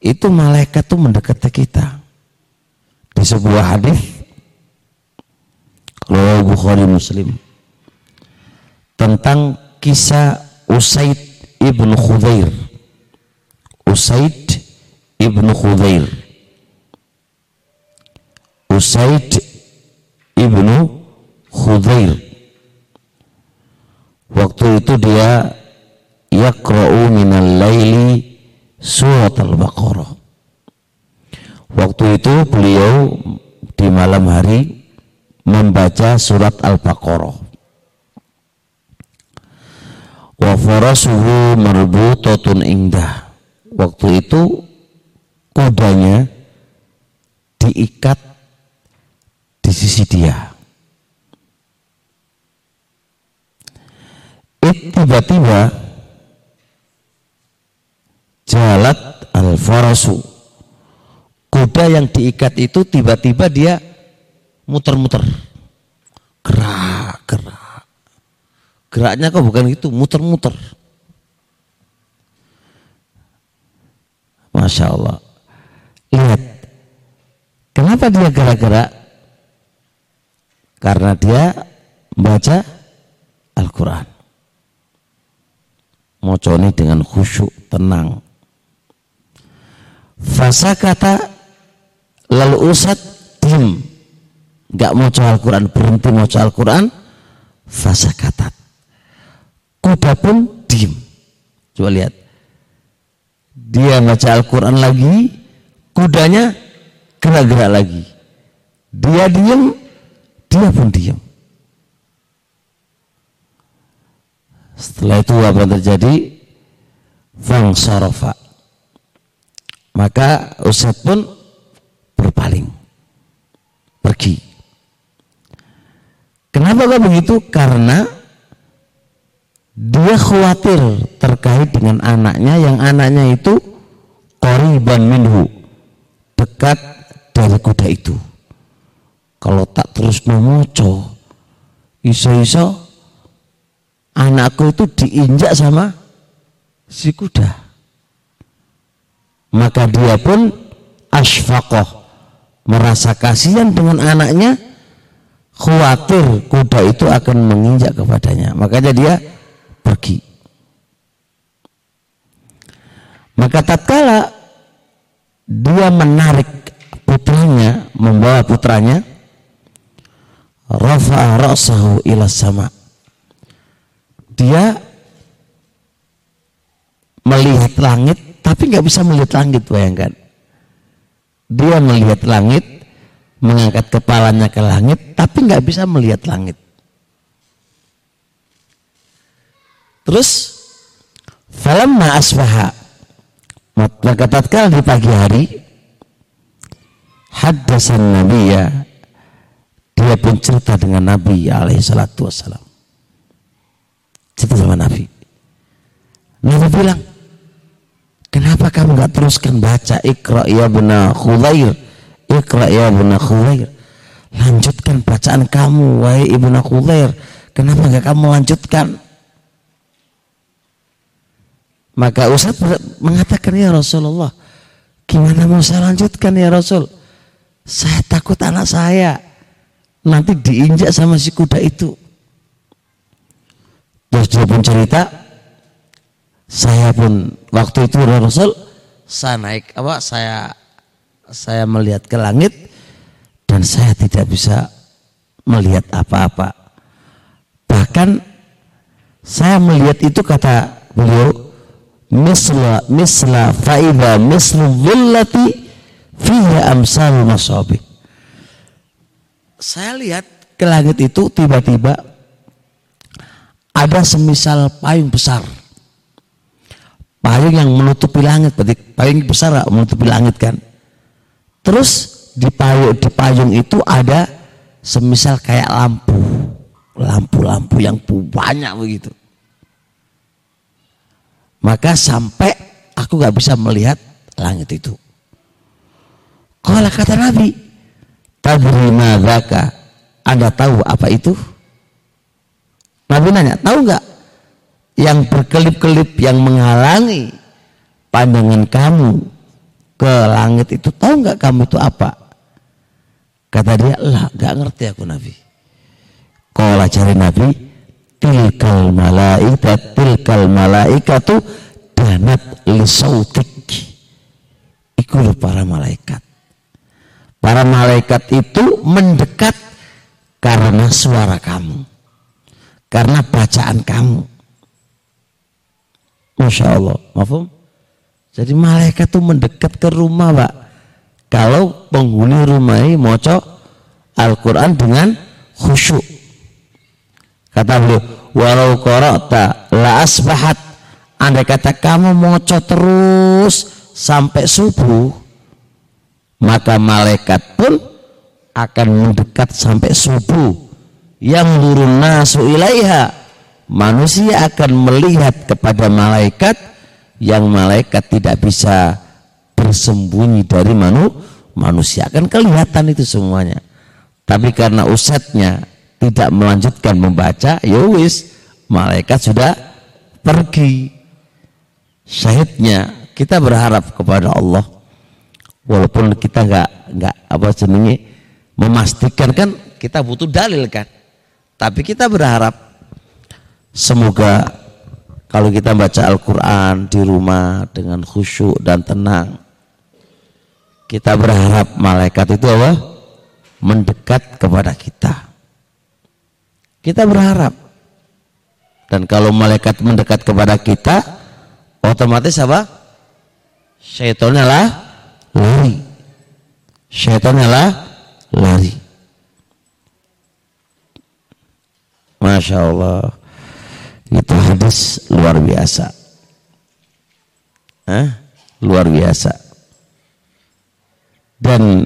itu malaikat tuh mendekati kita. Di sebuah hadis kalau Bukhari Muslim tentang kisah Usaid ibnu Khudair. Usaid ibnu Khudair. Usaid ibnu Khudair waktu itu dia yaqra'u minal laili surat al-baqarah Waktu itu beliau di malam hari membaca surat Al-Baqarah. Wa farasuhu marbutatun indah. Waktu itu kudanya diikat di sisi dia. tiba-tiba jalat al-farasu kuda yang diikat itu tiba-tiba dia muter-muter. Gerak, gerak. Geraknya kok bukan itu, muter-muter. Masya Allah. Lihat. Kenapa dia gerak-gerak? Karena dia baca Al-Quran. Moconi dengan khusyuk, tenang. Fasa kata Lalu Ustaz diam. Gak mau Al-Quran, berhenti mau Al-Quran. Fasa katat. Kuda pun diam. Coba lihat. Dia baca Al-Quran lagi, kudanya gerak-gerak lagi. Dia diam, dia pun diam. Setelah itu apa yang terjadi? Fang sarofa. Maka Ustaz pun berpaling pergi kenapa kok begitu karena dia khawatir terkait dengan anaknya yang anaknya itu koriban minhu dekat dari kuda itu. Kalau tak terus memoco iso-iso anakku itu diinjak sama si kuda. Maka dia pun asfakoh merasa kasihan dengan anaknya khawatir kuda itu akan menginjak kepadanya. Makanya dia pergi. Maka tatkala dia menarik putranya membawa putranya rafa'a ra'sahu ila sama. Dia melihat langit tapi nggak bisa melihat langit bayangkan. Dia melihat langit, mengangkat kepalanya ke langit, tapi nggak bisa melihat langit. Terus, falamma asbaha, maka tatkala di pagi hari, haddasan Nabi ya, dia pun cerita dengan Nabi alaihi salatu wassalam. Cerita sama Nabi. Nabi bilang, Kenapa kamu nggak teruskan baca Iqra ya bena Khudair? Iqra ya bena Khudair. Lanjutkan bacaan kamu wahai ibnu Khudair. Kenapa nggak kamu lanjutkan? Maka Ustaz mengatakan ya Rasulullah, gimana mau saya lanjutkan ya Rasul? Saya takut anak saya nanti diinjak sama si kuda itu. Terus dia pun cerita, saya pun waktu itu Rasul saya naik apa saya saya melihat ke langit dan saya tidak bisa melihat apa-apa bahkan saya melihat itu kata beliau misla misla faida mislu dhillati fiha amsal masabi. Saya lihat ke langit itu tiba-tiba ada semisal payung besar. Payung yang menutupi langit berarti payung besar menutupi langit kan? Terus di payung di payung itu ada semisal kayak lampu. Lampu-lampu yang banyak begitu maka sampai aku gak bisa melihat langit itu. Kalau kata Nabi tadri madzaka anda tahu apa itu? Nabi nanya tahu nggak yang berkelip-kelip yang menghalangi pandangan kamu ke langit itu? Tahu nggak kamu itu apa? Kata dia lah nggak ngerti aku nabi. Kalau cari nabi tilkal malaikat tilkal malaikatu danat lisautik itu para malaikat para malaikat itu mendekat karena suara kamu karena bacaan kamu Masya Allah. Mafum? Jadi malaikat itu mendekat ke rumah, Pak. kalau penghuni rumah ini moco Al-Quran dengan khusyuk. Kata beliau, walau korokta la asbahat. Andai kata kamu moco terus sampai subuh, maka malaikat pun akan mendekat sampai subuh. Yang turun nasu ilaiha. Manusia akan melihat kepada malaikat yang malaikat tidak bisa bersembunyi dari manu, manusia akan kelihatan itu semuanya tapi karena ustadznya tidak melanjutkan membaca ya wis malaikat sudah pergi. Syahidnya kita berharap kepada Allah. Walaupun kita nggak nggak apa jenenge memastikan kan kita butuh dalil kan. Tapi kita berharap semoga kalau kita baca Al-Quran di rumah dengan khusyuk dan tenang kita berharap malaikat itu apa? mendekat kepada kita kita berharap. Dan kalau malaikat mendekat kepada kita otomatis apa? syaitannya lah lari. Syaitannya lah lari. Masya Allah. Itu hadis luar biasa. Hah? luar biasa. Dan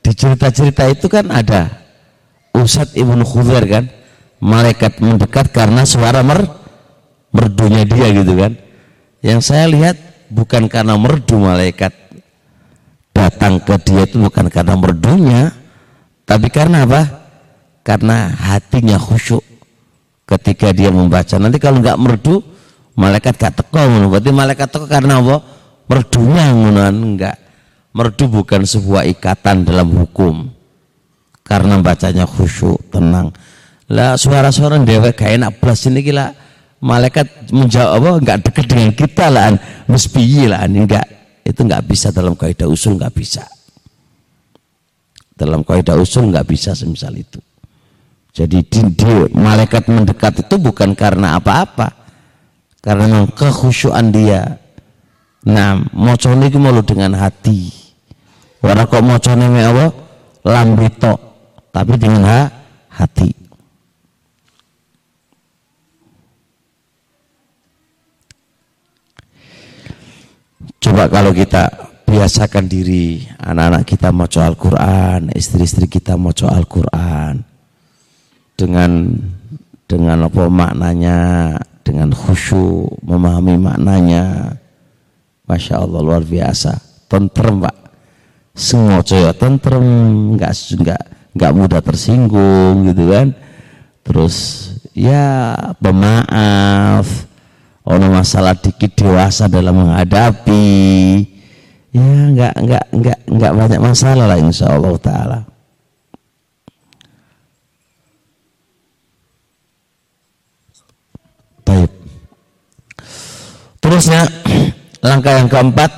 di cerita-cerita itu kan ada Ustadz Ibnu Khudair kan malaikat mendekat karena suara mer merdunya dia gitu kan. Yang saya lihat bukan karena merdu malaikat datang ke dia itu bukan karena merdunya tapi karena apa? Karena hatinya khusyuk ketika dia membaca. Nanti kalau nggak merdu malaikat gak teko berarti malaikat teko karena apa? Merdunya enggak merdu bukan sebuah ikatan dalam hukum. Karena bacanya khusyuk tenang lah suara-suara dewa kayak enak plus ini gila malaikat menjawab apa? Enggak dekat dengan kita lah mesti lah enggak itu enggak bisa dalam kaidah usul enggak bisa. Dalam kaidah usul enggak bisa semisal itu. Jadi di, malaikat mendekat itu bukan karena apa-apa. Karena kekhusyuan dia. Nah mau itu mau dengan hati. Ora kok macane mek apa? Lambe tok, tapi dengan ha hati. Coba kalau kita biasakan diri anak-anak kita mau Al-Quran, istri-istri kita mau Al-Quran dengan dengan apa maknanya, dengan khusyuk memahami maknanya, masya Allah luar biasa, tentrem pak. Semua cowok tentrem nggak nggak nggak mudah tersinggung gitu kan. Terus ya pemaaf ono masalah dikit dewasa dalam menghadapi. Ya nggak nggak nggak nggak banyak masalah lah insya Allah taala. Baik. Terusnya langkah yang keempat.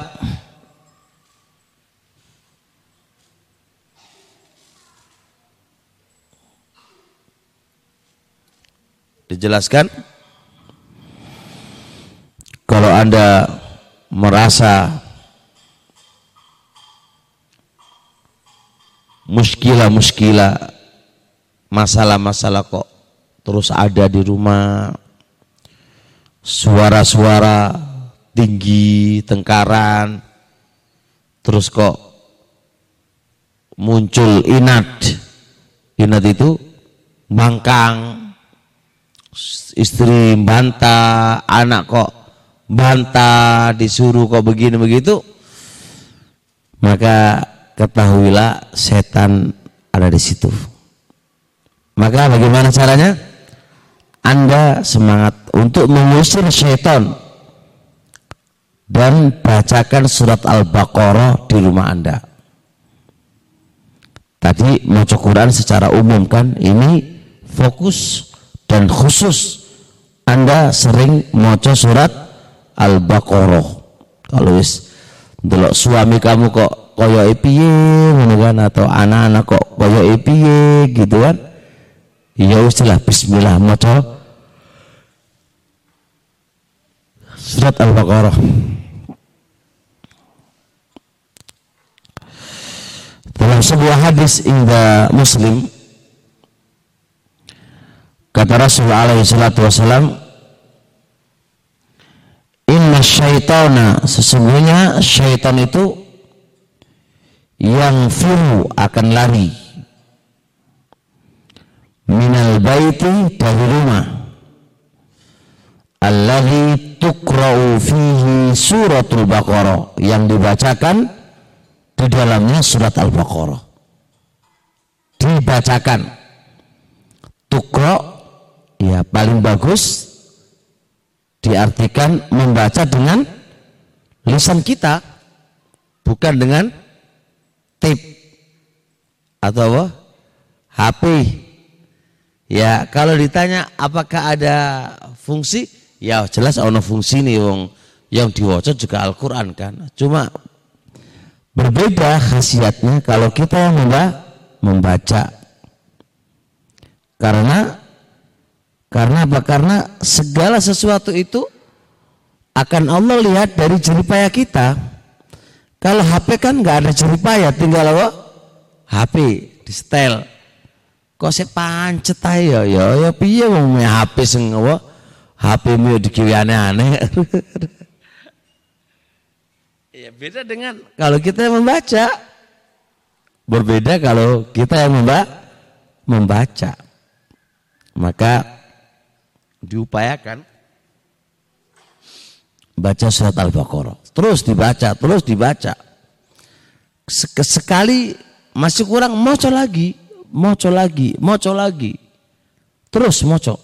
Dijelaskan kalau Anda merasa muskilah-muskilah masalah-masalah kok terus ada di rumah suara-suara tinggi tengkaran terus kok muncul inat. Inat itu bangkang istri bantah, anak kok bantah, disuruh kok begini begitu, maka ketahuilah setan ada di situ. Maka bagaimana caranya? Anda semangat untuk mengusir setan dan bacakan surat Al-Baqarah di rumah Anda. Tadi mau Quran secara umum kan ini fokus dan khusus Anda sering moco surat Al-Baqarah. Kalau wis delok suami kamu kok koyo piye ngono kan atau anak-anak kok koyo piye gitu kan. Ya wis lah bismillah moco surat Al-Baqarah. sebuah hadis indah Muslim kata Rasul alaihi wasalam Inna syaitana sesungguhnya syaitan itu yang firu akan lari. Minal baiti dari rumah. Alladhi tukra'u fihi suratul baqarah yang dibacakan di dalamnya surat al-baqarah. Dibacakan. Tukra ya paling bagus diartikan membaca dengan lisan kita bukan dengan tip atau apa? HP ya kalau ditanya apakah ada fungsi ya jelas ada fungsi nih wong. Yang diwaca juga Al-Quran kan. Cuma berbeda khasiatnya kalau kita yang membaca. Karena karena apa? Karena segala sesuatu itu akan Allah lihat dari jeripaya kita. Kalau HP kan nggak ada jeripaya, tinggal apa? HP di setel. Kok saya pancet aja ya ya piye wong HP sing apa? HP mu dikiwi aneh-aneh. [LAUGHS] ya beda dengan kalau kita yang membaca. Berbeda kalau kita yang membaca. Maka diupayakan baca surat Al-Baqarah. Terus dibaca, terus dibaca. Sekali masih kurang moco lagi, moco lagi, moco lagi. Terus moco.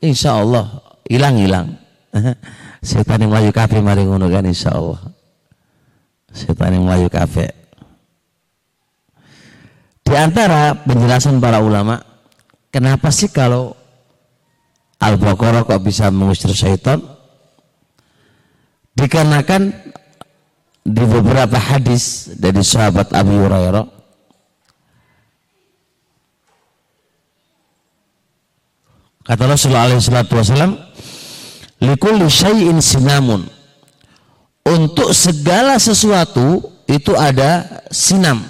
Insya Allah hilang-hilang. [LAUGHS] Setan yang melayu kafe mari ngono kan insya Allah. Setan yang melayu kafe. Di antara penjelasan para ulama, Kenapa sih kalau Al-Baqarah kok bisa mengusir syaitan? Dikarenakan di beberapa hadis dari sahabat Abu Hurairah kata Rasulullah SAW likulli syai'in sinamun. Untuk segala sesuatu itu ada sinam.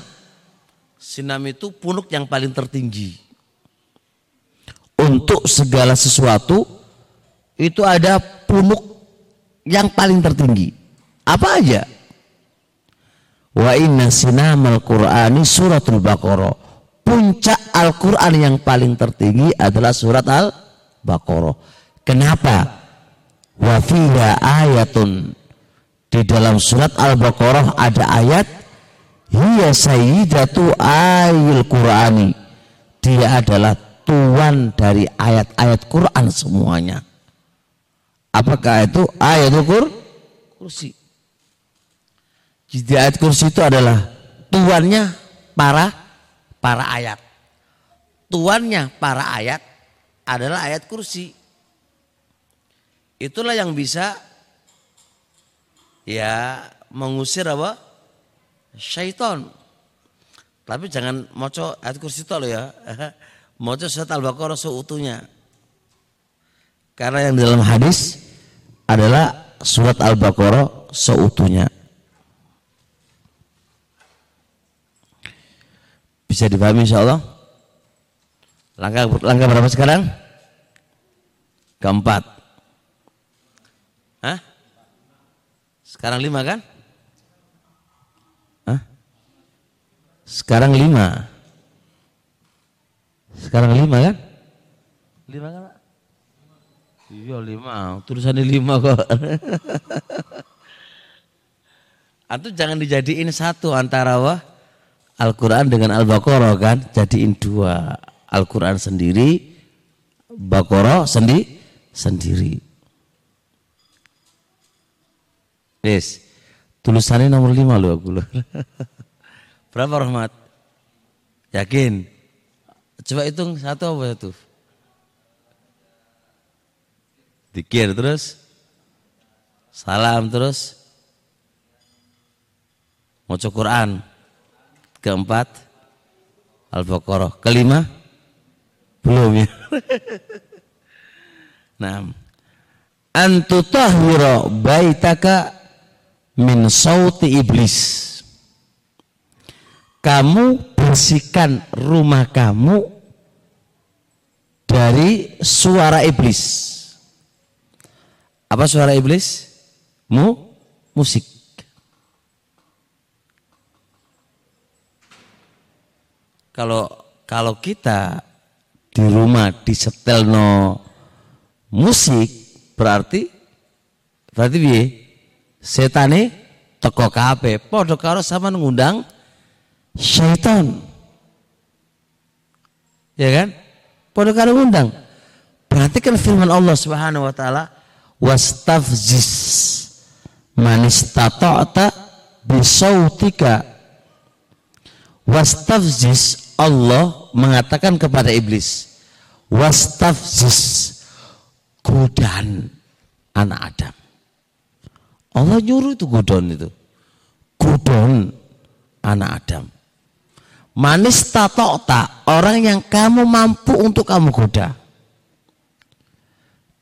Sinam itu punuk yang paling tertinggi untuk segala sesuatu itu ada punuk yang paling tertinggi. Apa aja? Wa inna sinamal Qur'ani suratul Baqarah. Puncak Al-Qur'an yang paling tertinggi adalah surat Al-Baqarah. Kenapa? Wa fiha ayatun di dalam surat Al-Baqarah ada ayat hiya sayyidatu ayil Qur'ani. Dia adalah tuan dari ayat-ayat Quran semuanya. Apakah itu ayat Qur? Kursi. Jadi ayat kursi itu adalah tuannya para para ayat. Tuannya para ayat adalah ayat kursi. Itulah yang bisa ya mengusir apa? Syaitan. Tapi jangan moco ayat kursi itu loh ya. [LAUGHS] Maca surat Al-Baqarah seutuhnya. Karena yang dalam hadis adalah surat Al-Baqarah seutuhnya. Bisa dipahami insya Allah? Langkah, langkah berapa sekarang? Keempat. Hah? Sekarang lima kan? Hah? Sekarang lima. Sekarang lima kan? Lima kan Pak? Iya lima, tulisannya lima kok. [LAUGHS] Antum jangan dijadiin satu antara wah Al-Quran dengan Al-Baqarah kan, jadiin dua. Al-Quran sendiri, Baqarah sendi, sendiri. Yes, tulisannya nomor lima loh aku loh. [LAUGHS] Berapa rahmat? Yakin? Coba hitung satu apa itu? Dikir terus. Salam terus. Mau Quran. Keempat. Al-Baqarah. Kelima. Belum ya. [LAUGHS] nah. Antutahhira baitaka min sauti iblis. kamu bersihkan rumah kamu dari suara iblis. Apa suara iblis? Mu musik. Kalau kalau kita di rumah disetel no musik berarti berarti bi setane teko kape podo karo sama ngundang syaitan ya kan podo karo ngundang berarti kan firman Allah Subhanahu wa taala wastafzis manistata'ta bisautika. Wastafzis Allah mengatakan kepada iblis wastafzis godan anak Adam. Allah nyuruh itu godon itu. Godon anak Adam manis tatokta orang yang kamu mampu untuk kamu goda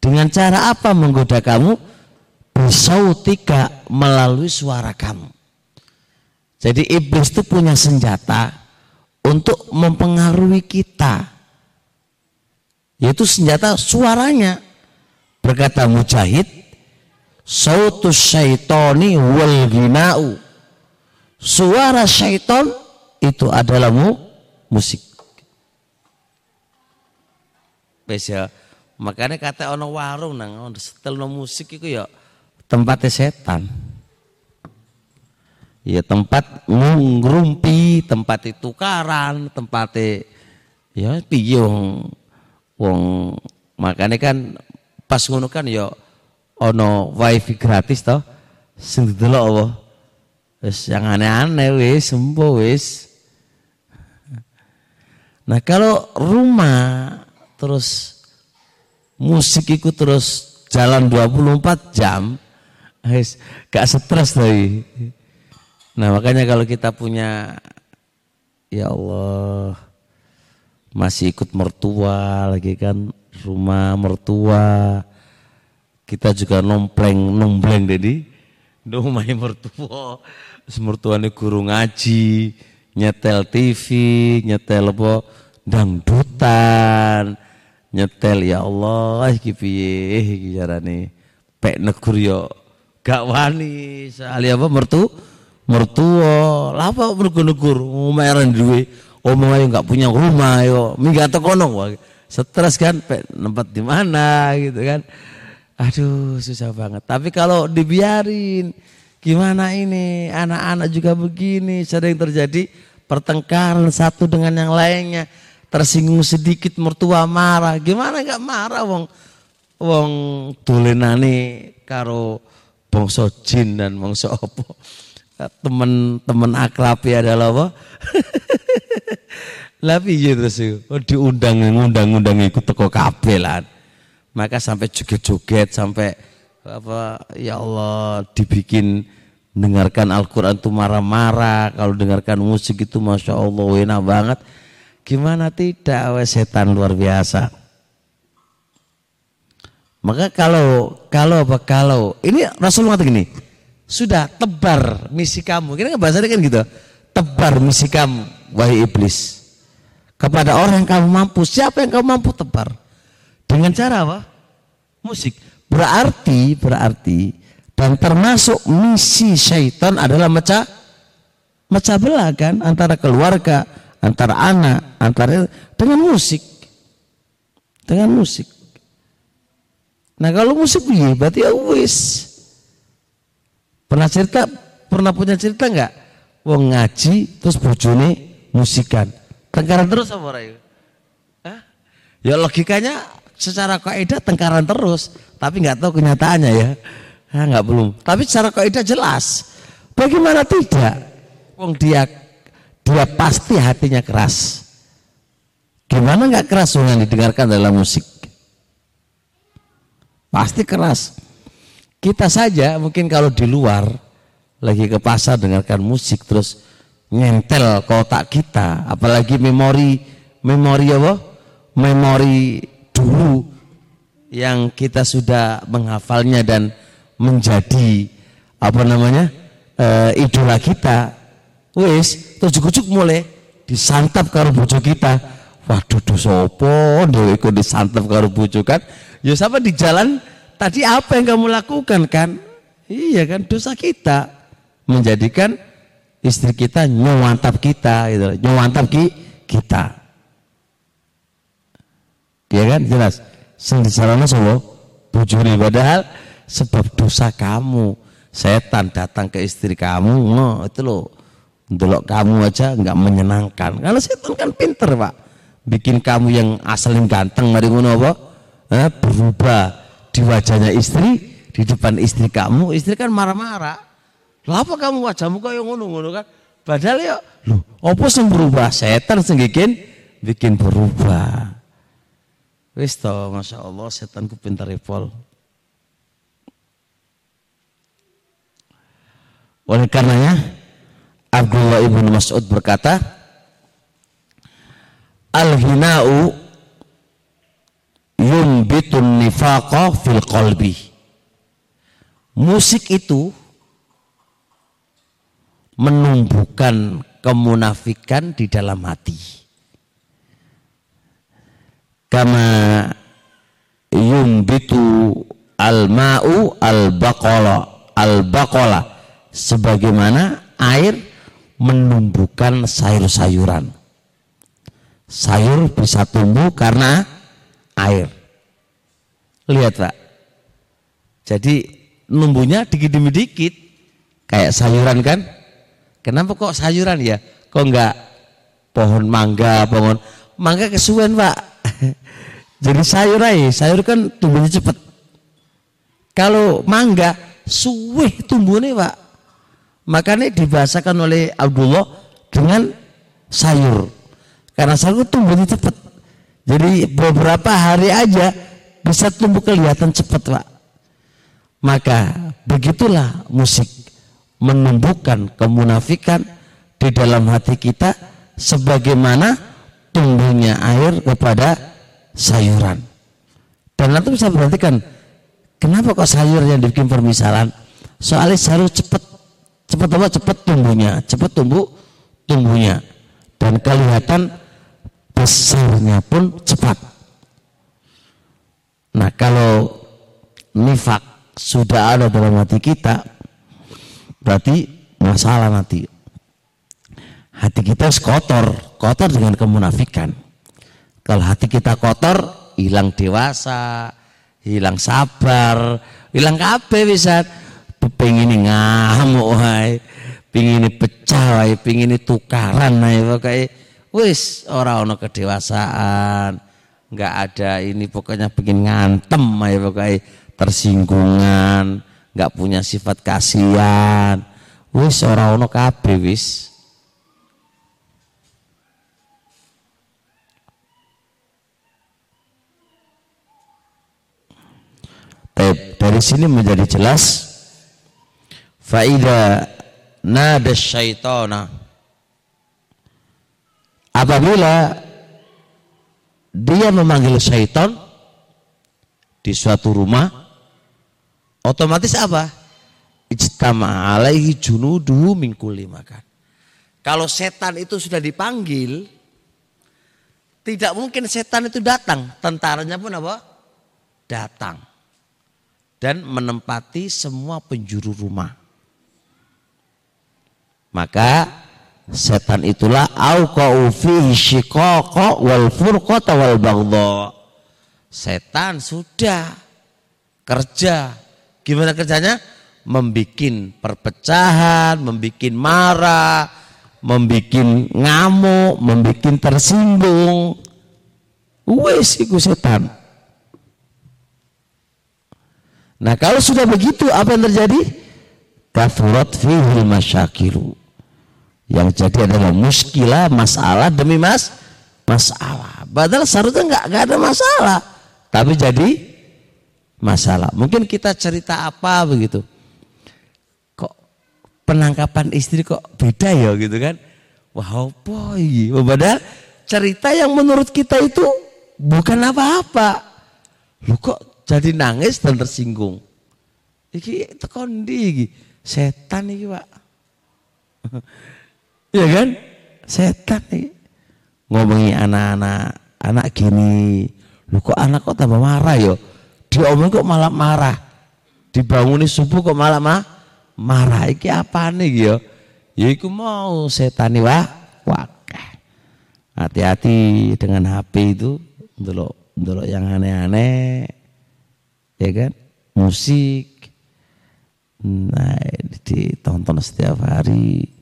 dengan cara apa menggoda kamu bisautika melalui suara kamu jadi iblis itu punya senjata untuk mempengaruhi kita. Yaitu senjata suaranya. Berkata Mujahid, sautus syaitoni wal gina'u. Suara syaiton itu adalah mu, musik. Ya, makanya kata ono warung nang setel no musik itu ya tempatnya setan. Ya tempat ngrumpi tempat tukaran tempat ya piye wong wong makanya kan pas ngono kan ya ono wifi gratis toh sing delok apa? Wis yang aneh-aneh wis sembuh wis nah kalau rumah terus musik itu terus jalan 24 jam gak stres lagi. Nah makanya kalau kita punya ya Allah masih ikut mertua lagi kan rumah mertua kita juga nompleng nompleng jadi rumah mertua. Mertuanya guru ngaji nyetel TV nyetel apa? Dangdutan. Nyetel ya Allah iki piye? Carane. Pek negur yo gak wani. Sali apa? Mertu mertua lapa bergugur umaran duwe. Omong ayo nggak punya rumah yo minggat kono stres kan? Tempat di mana gitu kan? Aduh susah banget. Tapi kalau dibiarin gimana ini? Anak-anak juga begini. Sering terjadi pertengkaran satu dengan yang lainnya. Tersinggung sedikit mertua marah. Gimana nggak marah wong? Wong dolenane karo bangsa jin dan bangsa apa? Teman-teman akrab ya adalah apa? [LAUGHS] Tapi ya terus oh, diundang ngundang-undang ikut toko kabelan. Maka sampai joget-joget sampai apa ya Allah dibikin dengarkan Al-Quran itu marah-marah kalau dengarkan musik itu Masya Allah enak banget gimana tidak wes setan luar biasa maka kalau kalau apa kalau ini Rasul mengatakan gini sudah tebar misi kamu. Kira bahasanya kan gitu. Tebar misi kamu, wahai iblis. Kepada orang yang kamu mampu. Siapa yang kamu mampu tebar? Dengan cara apa? Musik. Berarti, berarti dan termasuk misi syaitan adalah mecah mecah belah kan antara keluarga, antara anak, antara dengan musik. Dengan musik. Nah kalau musik iya berarti ya wis Pernah cerita, pernah punya cerita nggak? Wong ngaji terus bojone musikan. Tengkaran terus apa ora Ya logikanya secara kaidah tengkaran terus, tapi nggak tahu kenyataannya ya. Ah, nggak belum. Tapi secara kaidah jelas. Bagaimana tidak? Wong dia dia pasti hatinya keras. Gimana nggak keras yang didengarkan dalam musik? Pasti keras. Kita saja mungkin kalau di luar lagi ke pasar dengarkan musik terus nyentel kotak kita, apalagi memori memori apa? Memori dulu yang kita sudah menghafalnya dan menjadi apa namanya e, idola kita Wis, tujuh-tujuh mulai disantap karo bojo kita. Waduh dosa apa dhewe disantap karo bojo kan? Ya sama di jalan tadi apa yang kamu lakukan kan? Iya kan dosa kita menjadikan istri kita nyewantap kita gitu nyewantap ki, kita ya kan jelas sing disarana sapa bujuri padahal sebab dosa kamu setan datang ke istri kamu no, itu loh Delok kamu aja nggak menyenangkan. Karena setan kan pinter pak. Bikin kamu yang asalin ganteng mari ngono apa? Eh, berubah di wajahnya istri, di depan istri kamu, istri kan marah-marah. Lah apa kamu wajahmu kok yang ngono-ngono kan? Padahal ya, loh, apa sing berubah? Setan sing bikin bikin berubah. Wis to, Masya Allah setanku pintar repol. Oleh karenanya Abdullah ibn Mas'ud berkata, Al-hina'u yumbitun nifaqa fil qalbi. Musik itu menumbuhkan kemunafikan di dalam hati. Kama yumbitu al-ma'u al-baqala al-baqala sebagaimana air menumbuhkan sayur-sayuran. Sayur bisa tumbuh karena air. Lihat Pak. Jadi numbuhnya dikit demi dikit. Kayak sayuran kan. Kenapa kok sayuran ya? Kok enggak pohon mangga, pohon mangga kesuwen Pak. Jadi sayur aja, sayur kan tumbuhnya cepat. Kalau mangga suwe tumbuhnya Pak. Makanya dibahasakan oleh Abdullah dengan sayur. Karena sayur tumbuhnya cepat. Jadi beberapa hari aja bisa tumbuh kelihatan cepat Pak. Maka begitulah musik menumbuhkan kemunafikan di dalam hati kita sebagaimana tumbuhnya air kepada sayuran. Dan nanti bisa perhatikan kenapa kok sayur yang dibikin permisalan? Soalnya sayur cepat cepat apa? Cepat tumbuhnya cepat tumbuh tumbuhnya. Dan kelihatan besarnya pun cepat. Nah kalau nifak sudah ada dalam hati kita berarti masalah nanti. Hati kita kotor kotor dengan kemunafikan kalau hati kita kotor hilang dewasa hilang sabar hilang kabeh bisa pengen ngamuk wae pingin pecah wae pingin tukaran wae pokoke. Wis ora ana kedewasaan. Nggak ada ini pokoknya pengen ngantem wae pokoke. Tersinggungan nggak punya sifat kasihan. Wis ora ana kabeh wis dari sini menjadi jelas Faida nada syaitana. Apabila dia memanggil syaitan di suatu rumah otomatis apa? Ijtama alaihi junuduhu min kulli makan. Kalau setan itu sudah dipanggil tidak mungkin setan itu datang. Tentaranya pun apa? Datang dan menempati semua penjuru rumah maka setan itulah wal wal. Setan sudah kerja. Gimana kerjanya? Membikin perpecahan, membikin marah, membikin ngamuk, membikin tersinggung. Wes iku setan. Nah kalau sudah begitu apa yang terjadi? Kafurat fihi masyakiru yang jadi adalah muskilah masalah demi mas masalah. Padahal seharusnya nggak nggak ada masalah. Tapi jadi masalah. Mungkin kita cerita apa begitu? Kok penangkapan istri kok beda ya gitu kan? Wah ini? Padahal cerita yang menurut kita itu bukan apa-apa. Lu kok jadi nangis dan tersinggung iki tekondi iki setan iki pak [LAUGHS] Ya kan? Setan nih. Ngomongi anak-anak, anak gini. Lu kok anak kok tambah marah yo? Diomong kok malah marah. Dibanguni subuh kok malah mah marah. Iki apa nih yo? Ya iku mau setan nih wah. Wah. Hati-hati dengan HP itu. Dulu, dulu yang aneh-aneh. Ya kan? Musik. Nah, ditonton setiap hari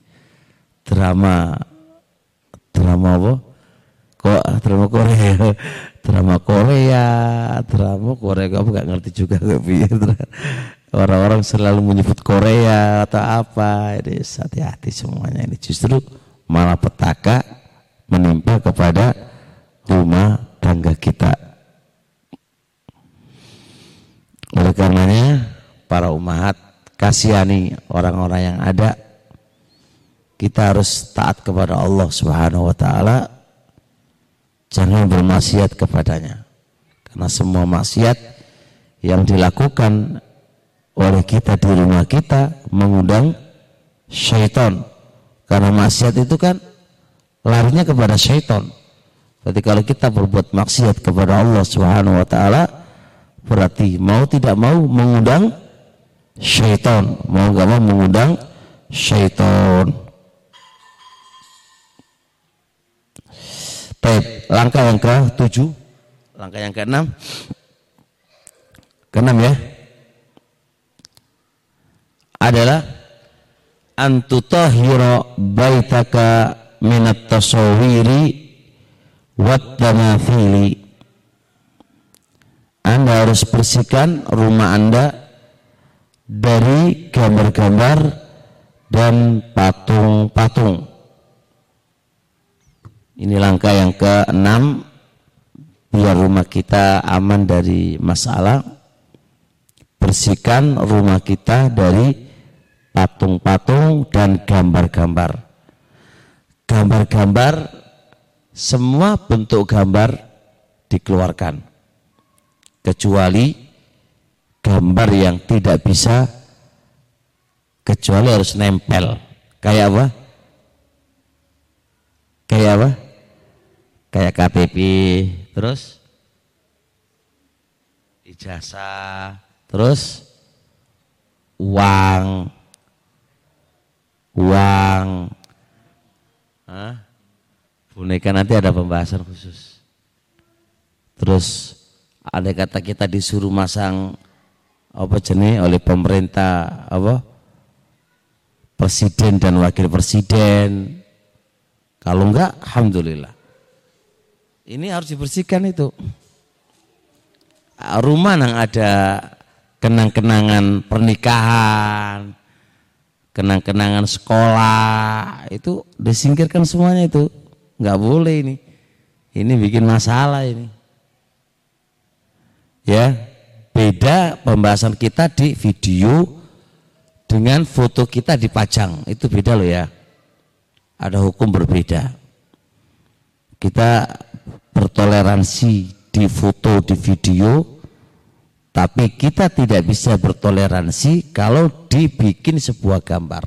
drama drama apa? Kok [LAUGHS] drama Korea, drama Korea, drama Korea kamu gak ngerti juga [LAUGHS] Orang-orang selalu menyebut Korea atau apa, ini hati-hati semuanya ini justru malah petaka menimpa kepada rumah tangga kita. Oleh karenanya para umat kasihani orang-orang yang ada kita harus taat kepada Allah Subhanahu wa taala. Jangan bermaksiat kepadanya karena semua maksiat yang dilakukan oleh kita di rumah kita mengundang syaitan. Karena maksiat itu kan larinya kepada syaitan. Berarti kalau kita berbuat maksiat kepada Allah Subhanahu wa taala berarti mau tidak mau mengundang syaitan. Mau gak mau mengundang syaitan. Baik, langkah yang ke tujuh, langkah yang ke enam, ke enam ya, adalah antutahira baitaka minat tasawiri wat tamathili. Anda harus bersihkan rumah Anda dari gambar-gambar dan patung-patung. Ini langkah yang keenam biar rumah kita aman dari masalah. Bersihkan rumah kita dari patung-patung dan gambar-gambar. Gambar-gambar semua bentuk gambar dikeluarkan kecuali gambar yang tidak bisa kecuali harus nempel. Kayak apa? Kayak apa? kayak KTP terus ijazah terus uang uang Hah? boneka nanti ada pembahasan khusus terus ada kata kita disuruh masang apa jenis oleh pemerintah apa presiden dan wakil presiden kalau enggak alhamdulillah ini harus dibersihkan itu. Rumah yang ada kenang-kenangan pernikahan, kenang-kenangan sekolah, itu disingkirkan semuanya itu. Nggak boleh ini. Ini bikin masalah ini. Ya, beda pembahasan kita di video dengan foto kita dipajang. Itu beda loh ya. Ada hukum berbeda. Kita bertoleransi di foto, di video, tapi kita tidak bisa bertoleransi kalau dibikin sebuah gambar.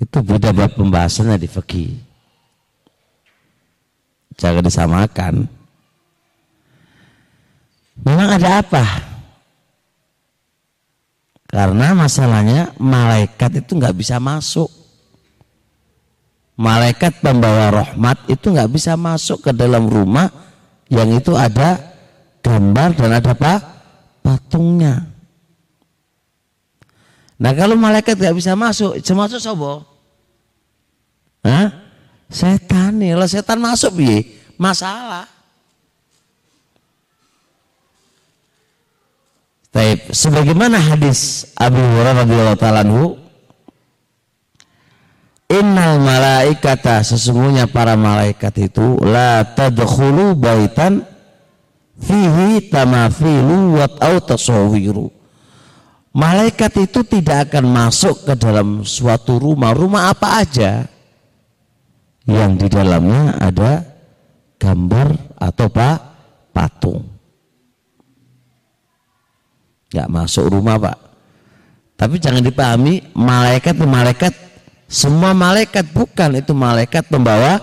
Itu beda bab pembahasannya di fikih. Jangan disamakan. Memang ada apa? Karena masalahnya malaikat itu nggak bisa masuk. Malaikat pembawa rahmat itu nggak bisa masuk ke dalam rumah yang itu ada gambar dan ada apa? Patungnya. Nah kalau malaikat nggak bisa masuk masuk sobo Hah? setan nih. Kalau setan masuk bi masalah Taib. Sebagaimana hadis Abu Hurairah radhiyallahu taala Innal malaikata sesungguhnya para malaikat itu la tadkhulu baitan fihi tamafilu wa au tasawiru. Malaikat itu tidak akan masuk ke dalam suatu rumah, rumah apa aja yang di dalamnya ada gambar atau pak patung. Gak masuk rumah pak. Tapi jangan dipahami malaikat malaikat semua malaikat bukan itu malaikat pembawa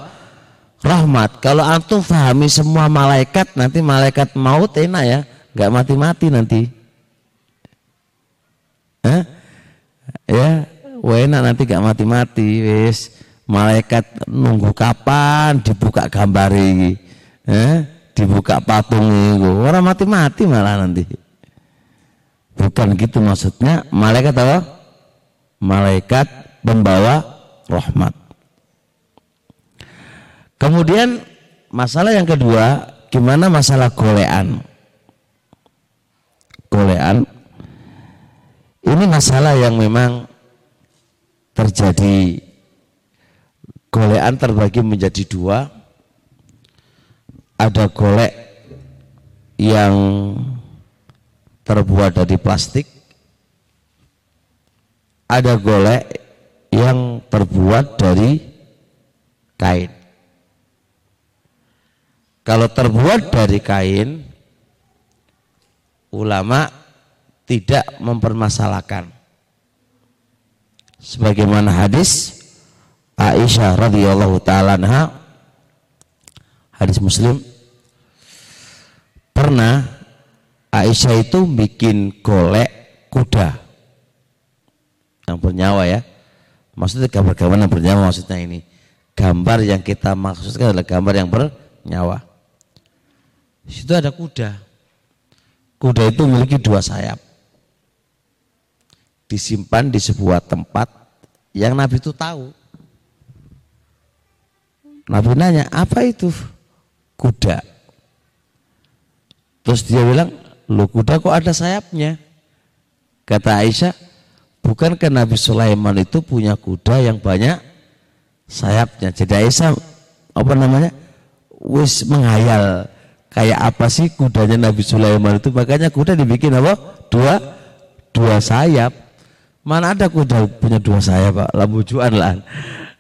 rahmat. Kalau antum fahami semua malaikat nanti malaikat maut enak ya, nggak mati-mati nanti. Hah? Ya, enak nanti nggak mati-mati, wis. Malaikat nunggu kapan dibuka gambar ini. Eh? Dibuka patung ini. Orang mati-mati malah nanti. Bukan gitu maksudnya. Malaikat apa? Malaikat pembawa rahmat. Kemudian masalah yang kedua, gimana masalah golean? Golean ini masalah yang memang terjadi golean terbagi menjadi dua. Ada golek yang terbuat dari plastik ada golek yang terbuat dari kain. Kalau terbuat dari kain ulama tidak mempermasalahkan. Sebagaimana hadis Aisyah radhiyallahu taala hadis Muslim pernah Aisyah itu bikin golek kuda yang bernyawa ya. Maksudnya gambar-gambar yang bernyawa maksudnya ini. Gambar yang kita maksudkan adalah gambar yang bernyawa. Situ ada kuda. Kuda itu memiliki dua sayap. Disimpan di sebuah tempat yang Nabi itu tahu. Nabi nanya, apa itu? Kuda. Terus dia bilang, Lu kuda kok ada sayapnya? Kata Aisyah, bukankah Nabi Sulaiman itu punya kuda yang banyak sayapnya? Jadi Aisyah apa namanya? Wis menghayal kayak apa sih kudanya Nabi Sulaiman itu? Makanya kuda dibikin apa? Dua dua sayap. Mana ada kuda punya dua sayap, Pak? Lambujuan lah.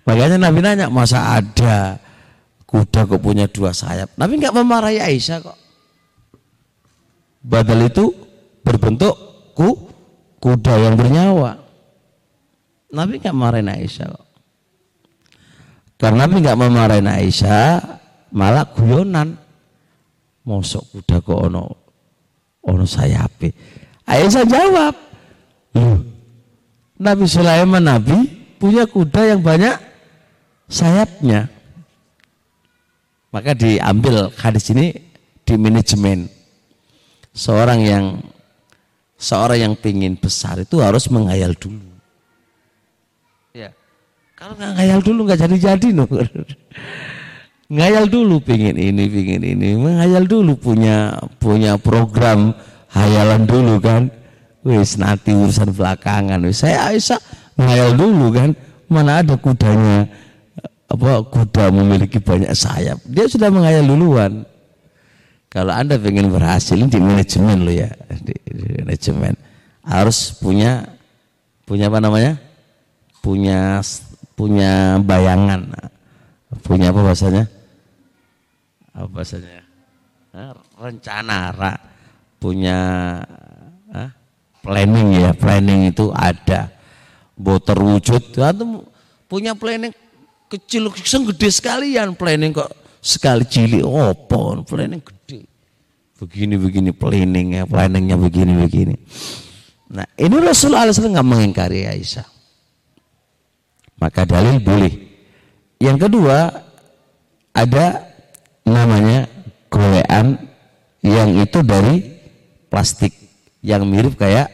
Makanya Nabi nanya, masa ada kuda kok punya dua sayap? Nabi nggak memarahi Aisyah kok. Badal itu berbentuk ku, kuda yang bernyawa. Nabi nggak marahin Aisyah kok. Karena Nabi nggak memarahin Aisyah, malah guyonan. Mosok kuda kok ono ono sayape. Aisyah jawab, Loh, Nabi Sulaiman Nabi punya kuda yang banyak sayapnya. Maka diambil hadis ini di manajemen seorang yang seorang yang pingin besar itu harus menghayal dulu. Ya, kalau nggak ngayal dulu nggak jadi-jadi no. ngayal dulu pingin ini, pingin ini, menghayal dulu punya punya program hayalan dulu kan. Wis nanti urusan belakangan. Wis saya Aisyah ngayal dulu kan. Mana ada kudanya apa kuda memiliki banyak sayap. Dia sudah menghayal duluan. Kalau Anda ingin berhasil di manajemen lo ya, di, di manajemen harus punya punya apa namanya? Punya punya bayangan. Punya apa bahasanya? Apa bahasanya? rencana, ra, punya ah, planning ya, planning itu ada. Buat terwujud, punya planning kecil, gede sekalian planning kok sekali cilik opo planning gede. Begini begini planningnya planningnya begini begini. Nah ini Rasulullah SAW nggak mengingkari Aisyah. Maka dalil boleh. Yang kedua ada namanya golean yang itu dari plastik yang mirip kayak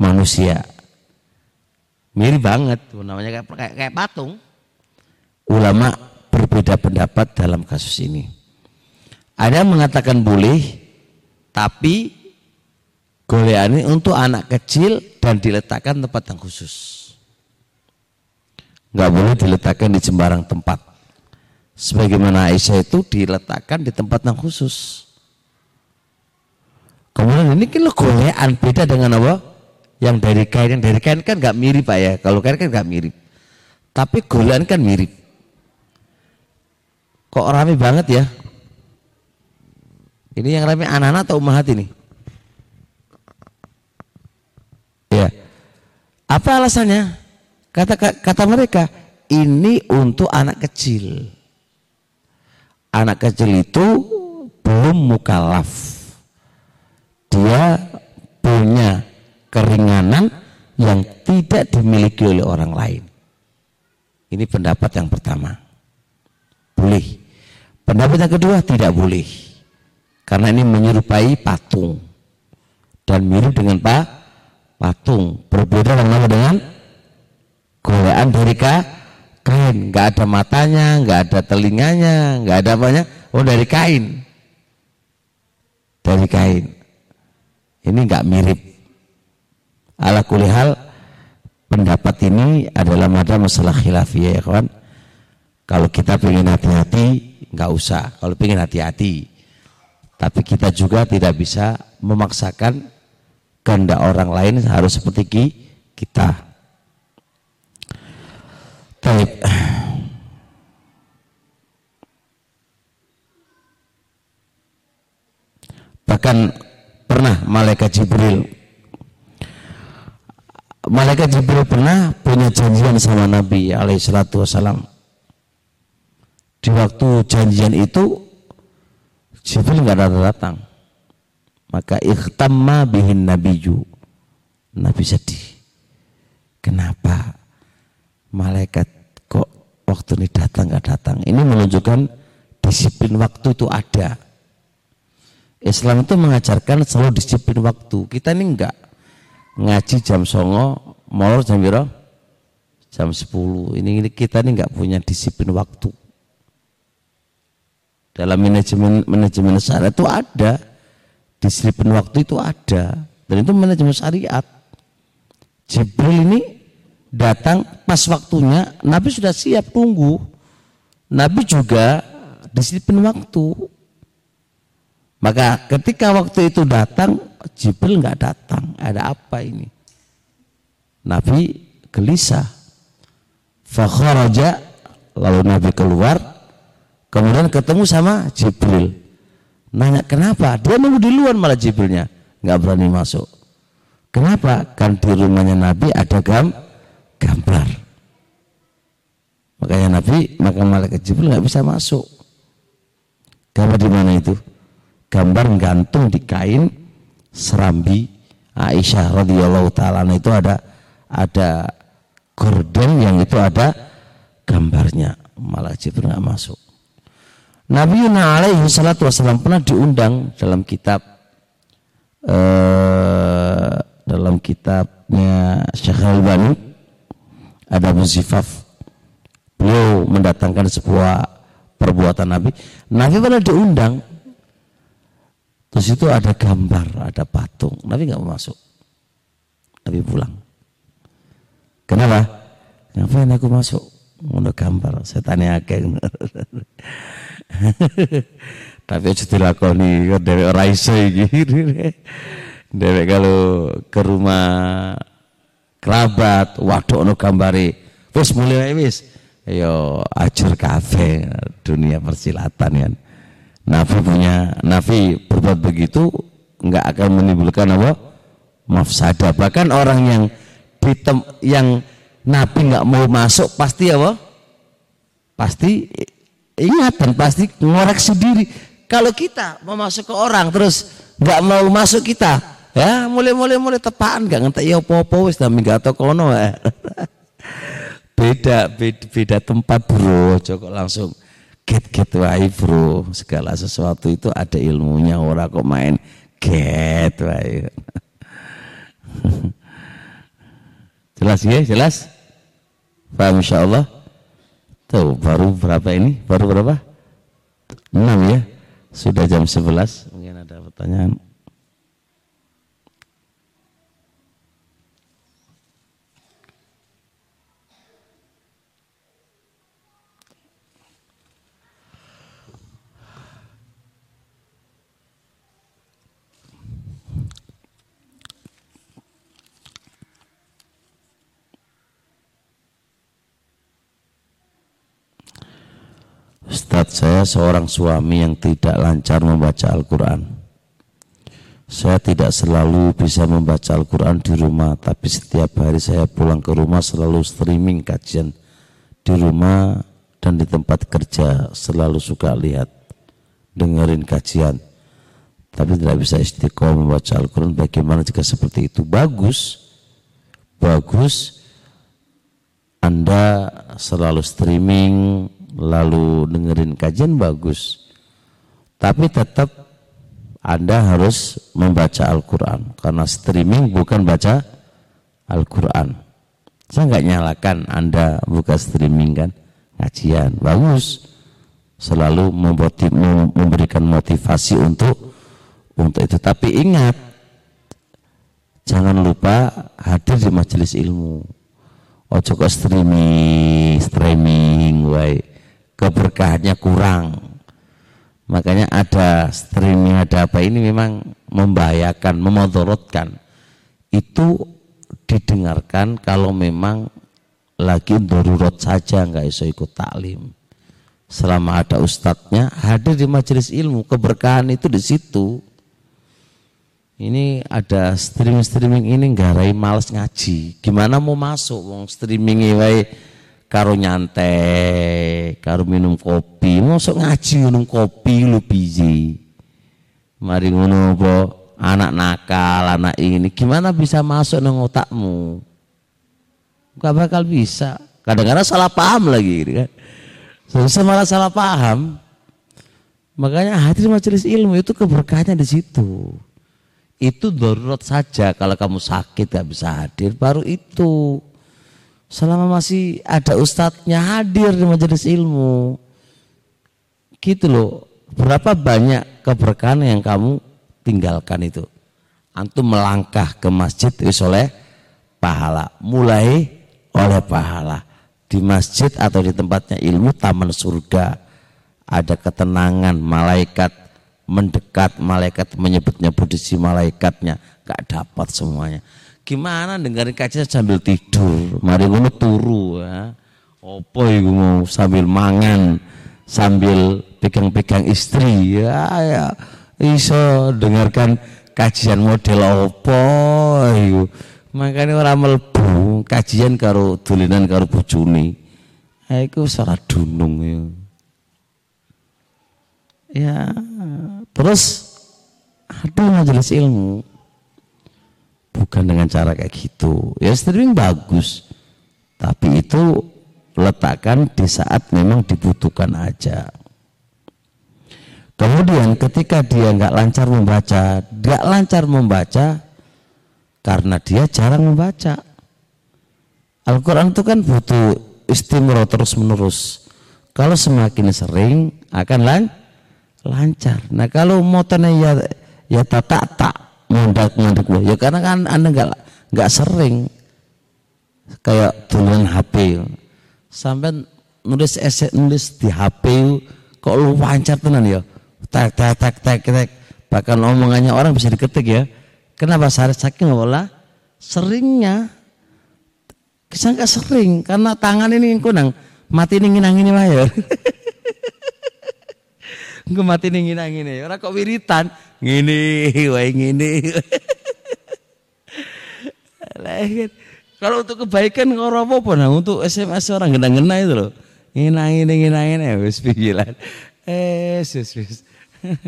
manusia. Mirip banget namanya kayak, kayak, kayak patung. Ulama berbeda pendapat dalam kasus ini. Ada yang mengatakan boleh, tapi golean untuk anak kecil dan diletakkan tempat yang khusus. Nggak boleh diletakkan di sembarang tempat. Sebagaimana Aisyah itu diletakkan di tempat yang khusus. Kemudian ini kan golean beda dengan apa? Yang dari kain, yang dari kain kan nggak mirip pak ya. Kalau kain kan nggak mirip. Tapi golean kan mirip. Kok rame banget ya? Ini yang rame anak-anak atau umat ini? Ya. Apa alasannya? Kata kata mereka, ini untuk anak kecil. Anak kecil itu belum mukalaf. Dia punya keringanan yang tidak dimiliki oleh orang lain. Ini pendapat yang pertama. Boleh. Pendapat yang kedua tidak boleh. Karena ini menyerupai patung. Dan mirip dengan pak patung. Berbeda dengan dengan golean dari kain. Nggak ada matanya, nggak ada telinganya, nggak ada apanya. Oh dari kain. Dari kain. Ini nggak mirip. Ala kulihal pendapat ini adalah ada masalah khilafiyah ya kawan. Kalau kita ingin hati-hati, nggak usah. Kalau ingin hati-hati, tapi kita juga tidak bisa memaksakan kehendak orang lain harus seperti kita. Taib. Bahkan pernah malaikat Jibril Malaikat Jibril pernah punya janjian sama Nabi alaihi salatu wasalam. Di waktu janjian itu Jibril nggak datang datang. Maka ikhtamma bihin nabiju. Nabi sedih. Kenapa malaikat kok waktu ini datang nggak datang? Ini menunjukkan disiplin waktu itu ada. Islam itu mengajarkan selalu disiplin waktu. Kita ini enggak ngaji jam songo, molor jam berapa? Jam 10. Ini, ini kita ini enggak punya disiplin waktu dalam manajemen manajemen syariat itu ada. Disiplin waktu itu ada. Dan itu manajemen syariat. Jibril ini datang pas waktunya Nabi sudah siap tunggu. Nabi juga disiplin waktu. Maka ketika waktu itu datang Jibril nggak datang. Ada apa ini? Nabi gelisah. Fakharaja lalu Nabi keluar Kemudian ketemu sama Jibril. Nanya kenapa? Dia nunggu di luar malah Jibrilnya. Nggak berani masuk. Kenapa? Kan di rumahnya Nabi ada gam gambar. Makanya Nabi, maka malaikat Jibril nggak bisa masuk. Gambar di mana itu? Gambar gantung di kain serambi Aisyah radhiyallahu taala itu ada ada gorden yang itu ada gambarnya. Malah Jibril nggak masuk. Nabi Yuna alaihi salatu wasallam pernah diundang dalam kitab uh, dalam kitabnya Syekh Al-Bani ada Muzifaf beliau mendatangkan sebuah perbuatan Nabi. Nabi pernah diundang. Terus itu ada gambar ada patung. Nabi nggak mau masuk. Nabi pulang. Kenapa? Ngapain aku masuk? Mau gambar? Saya tanya [LAUGHS] Tapi aja dilakoni kok dhewek ora iso iki. Dhewek kalau ke rumah kerabat, waduh ono gambare. Wis mulai wis. Ayo ajur kafe dunia persilatan ya. Nafi punya Nafi berbuat begitu nggak akan menimbulkan apa mafsadah bahkan orang yang ditem, yang Nabi nggak mau masuk pasti apa pasti Ingat dan pasti ngoreksi diri. Kalau kita mau masuk ke orang terus nggak mau masuk kita, ya mulai mulai mulai tepaan nggak ngerti ya popo wis dami gak kono ya. [LAUGHS] beda, beda beda tempat bro, cukup langsung get get wae bro. Segala sesuatu itu ada ilmunya orang kok main get wae. [LAUGHS] jelas ya, jelas? Paham insyaallah? Tuh baru berapa ini? Baru berapa? 6 ya. Sudah jam 11. Mungkin ada pertanyaan. Ustadz saya seorang suami yang tidak lancar membaca Al-Quran Saya tidak selalu bisa membaca Al-Quran di rumah, tapi setiap hari saya pulang ke rumah selalu streaming kajian di rumah dan di tempat kerja selalu suka lihat, dengerin kajian. Tapi tidak bisa istiqomah membaca Al-Quran. Bagaimana jika seperti itu? Bagus, bagus. Anda selalu streaming, lalu dengerin kajian bagus. Tapi tetap anda harus membaca Al-Quran karena streaming bukan baca Al-Quran. Saya nggak nyalakan Anda buka streaming kan, ngajian bagus, selalu memberikan motivasi untuk untuk itu. Tapi ingat, jangan lupa hadir di majelis ilmu. Ojo kok streaming, streaming, wai keberkahannya kurang Makanya ada streaming, ada apa ini memang membahayakan, memodorotkan. Itu didengarkan kalau memang lagi darurat saja nggak bisa ikut taklim. Selama ada ustadznya hadir di majelis ilmu, keberkahan itu di situ. Ini ada streaming-streaming ini nggak rai males ngaji. Gimana mau masuk wong streaming ini karo nyantai, karo minum kopi, mosok ngaji minum kopi lu biji. Mari ngono apa anak nakal, anak ini gimana bisa masuk nang otakmu? Gak bakal bisa. Kadang-kadang salah paham lagi gitu kan. Susah malah salah paham. Makanya hadir majelis ilmu itu keberkahannya di situ. Itu darurat saja kalau kamu sakit gak bisa hadir baru itu selama masih ada ustadznya hadir di majelis ilmu. Gitu loh. Berapa banyak keberkahan yang kamu tinggalkan itu? Antum melangkah ke masjid wis oleh pahala. Mulai oleh pahala. Di masjid atau di tempatnya ilmu taman surga ada ketenangan malaikat mendekat malaikat menyebut-nyebut malaikatnya. Gak dapat semuanya Gimana dengerin kajian sambil tidur? Mari ngono turu ya. Opo iku mau sambil mangan, sambil pegang-pegang istri ya ya iso dengarkan kajian model opo iku. Makanya orang melbu kajian karo dolinan karo bojone. Ha iku ora dunung ya. Ya, terus ada majelis ilmu bukan dengan cara kayak gitu. Ya streaming bagus. Tapi itu letakkan di saat memang dibutuhkan aja. Kemudian ketika dia nggak lancar membaca nggak lancar membaca karena dia jarang membaca. Al-Quran itu kan butuh istimewa terus menerus kalau semakin sering akan lan lancar. Nah kalau motornya ya ya tak tak ngundak ngundak ya karena kan anda nggak nggak sering kayak tulisan HP sampai nulis esek nulis di HP kok lu lancar tenan ya? Tak tak tak tak tak bahkan omongannya orang bisa diketik ya. Kenapa saya saking olah seringnya kisah nggak sering karena tangan ini kunang. Mati ini nginang ini ya Mati nih ngina ngene. Ora kok wiritan. Ngene, wae ngene. [LAUGHS] Kalau untuk kebaikan ora apa-apa nah untuk SMS orang gena-gena itu loh. Ngina ngene ngina ngene wis pikiran. Eh, wis wis.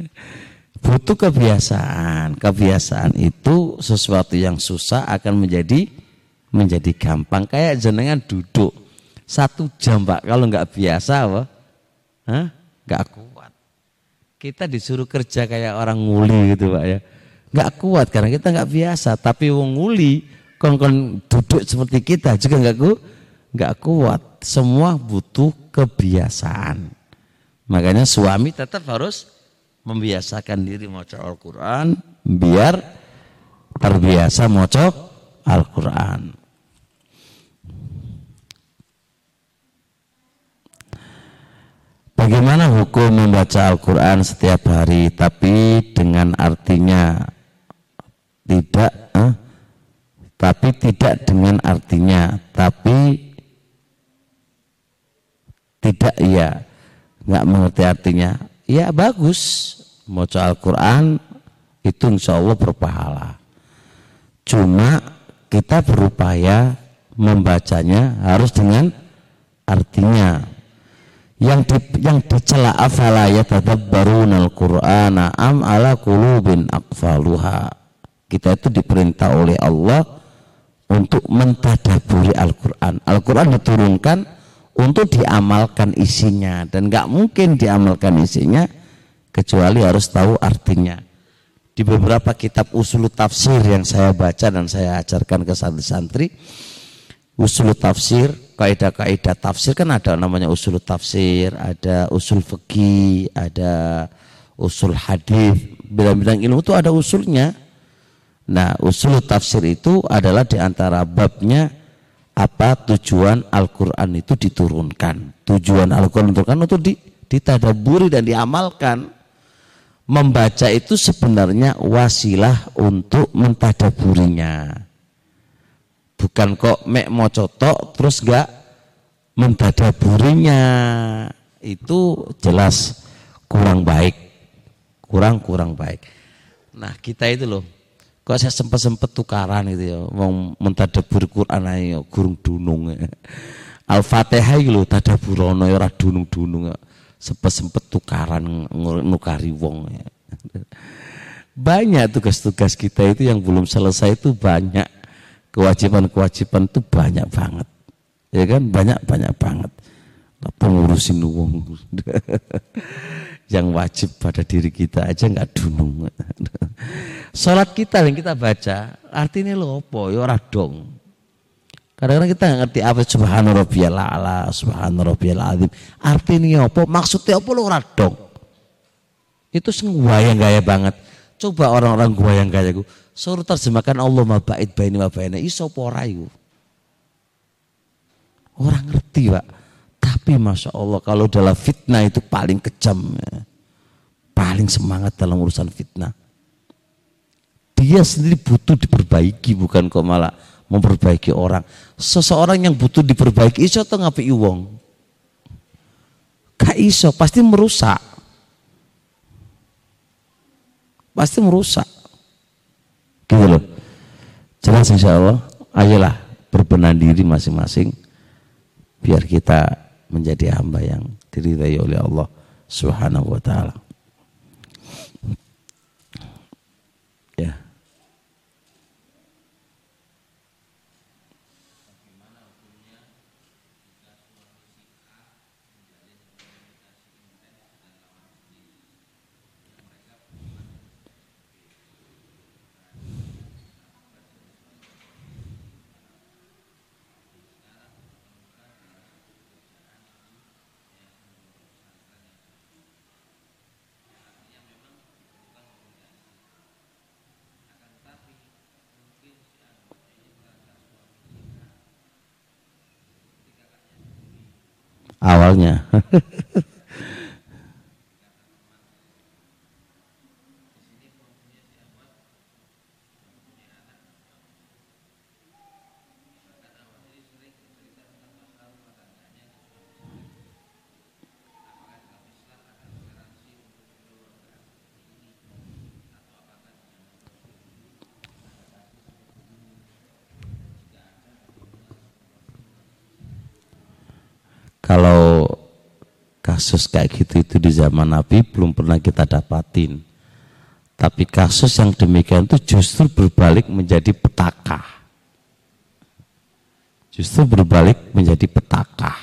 [LAUGHS] Butuh kebiasaan. Kebiasaan itu sesuatu yang susah akan menjadi menjadi gampang. Kayak jenengan duduk satu jam pak kalau nggak biasa apa? Hah? Nggak kuat. Kita disuruh kerja kayak orang nguli gitu Pak ya. Nggak kuat karena kita nggak biasa. Tapi wong nguli kongkon duduk seperti kita juga nggak ku, nggak kuat. Semua butuh kebiasaan. Makanya suami tetap harus membiasakan diri maca Al-Quran biar terbiasa maca Al-Quran. Bagaimana hukum membaca Al-Quran setiap hari tapi dengan artinya tidak eh, tapi tidak dengan artinya tapi tidak ya nggak mengerti artinya ya bagus membaca Al-Quran itu insya Allah berpahala. Cuma kita berupaya membacanya harus dengan artinya. Yang di, yang dicela afala yatadabbaruna al-Qur'ana am ala qulubin aqfaluha. Kita itu diperintah oleh Allah untuk mentadaburi Al-Quran. Al-Quran diturunkan untuk diamalkan isinya dan nggak mungkin diamalkan isinya kecuali harus tahu artinya di beberapa kitab usul tafsir yang saya baca dan saya ajarkan ke santri-santri usul tafsir kaidah-kaidah tafsir kan ada namanya usul tafsir ada usul fikih ada usul hadis. Bidang-bidang ilmu itu ada usulnya. Nah usul tafsir itu adalah di antara babnya apa tujuan Al-Quran itu diturunkan. Tujuan Al-Quran diturunkan untuk ditadaburi dan diamalkan. Membaca itu sebenarnya wasilah untuk mentadaburinya. Bukan kok mek mau cotok terus gak mentadaburinya. Itu jelas kurang baik. Kurang-kurang baik. Nah kita itu loh. Kok saya sempat-sempat tukaran itu ya. Mau mentadabur Quran ayo gurung dunung. [LAUGHS] Al-Fatihah itu loh tadaburono ya dunung-dunung. Ya sempet-sempet tukaran nukari wong ya. [LAUGHS] Banyak tugas-tugas kita itu yang belum selesai itu banyak. Kewajiban-kewajiban itu banyak banget. Ya kan? Banyak-banyak banget. Pengurusin wong. [LAUGHS] yang wajib pada diri kita aja nggak dunung. Salat kita yang kita baca, artinya lo apa? Ya ora dong. Kadang-kadang kita nggak ngerti apa subhanu rabbiyal a'la, subhanu rabbiyal azim. Artinya apa? Maksudnya apa lo radong? Itu semua yang gaya banget. Coba orang-orang gua yang gaya gue. Suruh terjemahkan Allah ma bait baini wa baina. Iso pora Orang ngerti, Pak. Tapi Masya Allah kalau dalam fitnah itu paling kejam. Ya. Paling semangat dalam urusan fitnah. Dia sendiri butuh diperbaiki bukan kok malah memperbaiki orang. Seseorang yang butuh diperbaiki iso atau ngapi wong. Gak iso, pasti merusak. Pasti merusak. Gitu loh. Jelas insya Allah, ayolah berbenah diri masing-masing biar kita menjadi hamba yang diridai oleh Allah Subhanahu wa taala. Awalnya. [LAUGHS] kalau kasus kayak gitu itu di zaman Nabi belum pernah kita dapatin. Tapi kasus yang demikian itu justru berbalik menjadi petaka. Justru berbalik menjadi petaka.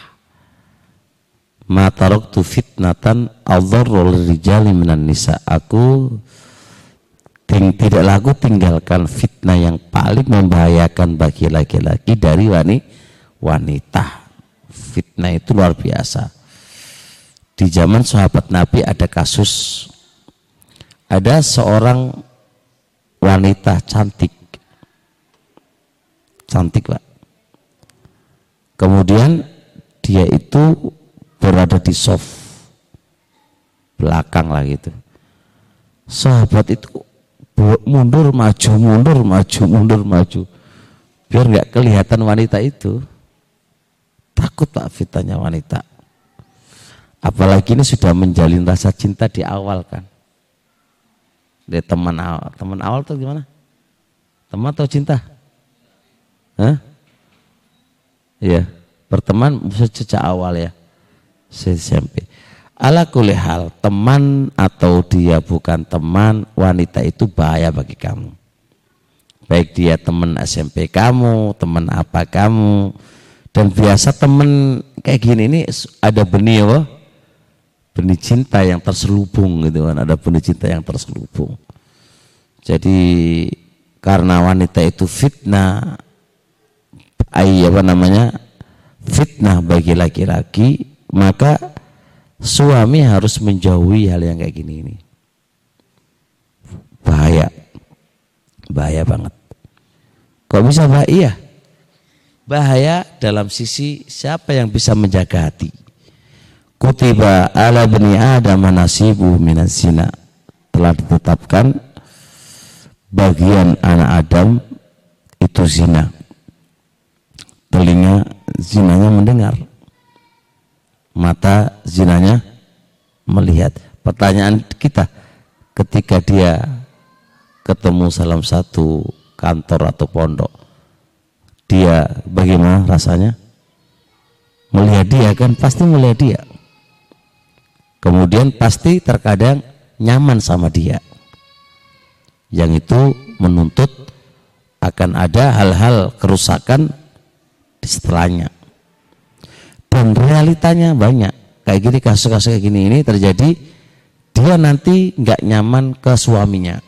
Matarok tu fitnatan Allah rijali minan nisa. Aku ting, tidak lagu tinggalkan fitnah yang paling membahayakan bagi laki-laki dari wanita fitnah itu luar biasa. Di zaman sahabat Nabi ada kasus ada seorang wanita cantik. Cantik, Pak. Kemudian dia itu berada di soft belakang lah gitu. Sahabat itu mundur maju mundur maju mundur maju biar nggak kelihatan wanita itu Takut tak fitnahnya wanita. Apalagi ini sudah menjalin rasa cinta di awal kan. Dia teman awal, teman awal tuh gimana? Teman atau cinta? Hah? Iya, berteman sejak awal ya. SMP. Ala hal, teman atau dia bukan teman, wanita itu bahaya bagi kamu. Baik dia teman SMP kamu, teman apa kamu. Dan biasa teman kayak gini ini ada benih apa? benih cinta yang terselubung gitu kan. Ada benih cinta yang terselubung. Jadi karena wanita itu fitnah ay apa namanya fitnah bagi laki-laki maka suami harus menjauhi hal yang kayak gini ini. Bahaya. Bahaya banget. Kok bisa bahaya bahaya dalam sisi siapa yang bisa menjaga hati. Kutiba ala bani adam nasibu minas zina. Telah ditetapkan bagian anak Adam itu zina. Telinga zinanya mendengar. Mata zinanya melihat. Pertanyaan kita ketika dia ketemu salam satu kantor atau pondok dia bagaimana rasanya? Melihat dia kan pasti melihat dia. Kemudian pasti terkadang nyaman sama dia. Yang itu menuntut akan ada hal-hal kerusakan di setelahnya. Dan realitanya banyak. Kayak gini kasus-kasus kayak gini ini terjadi dia nanti nggak nyaman ke suaminya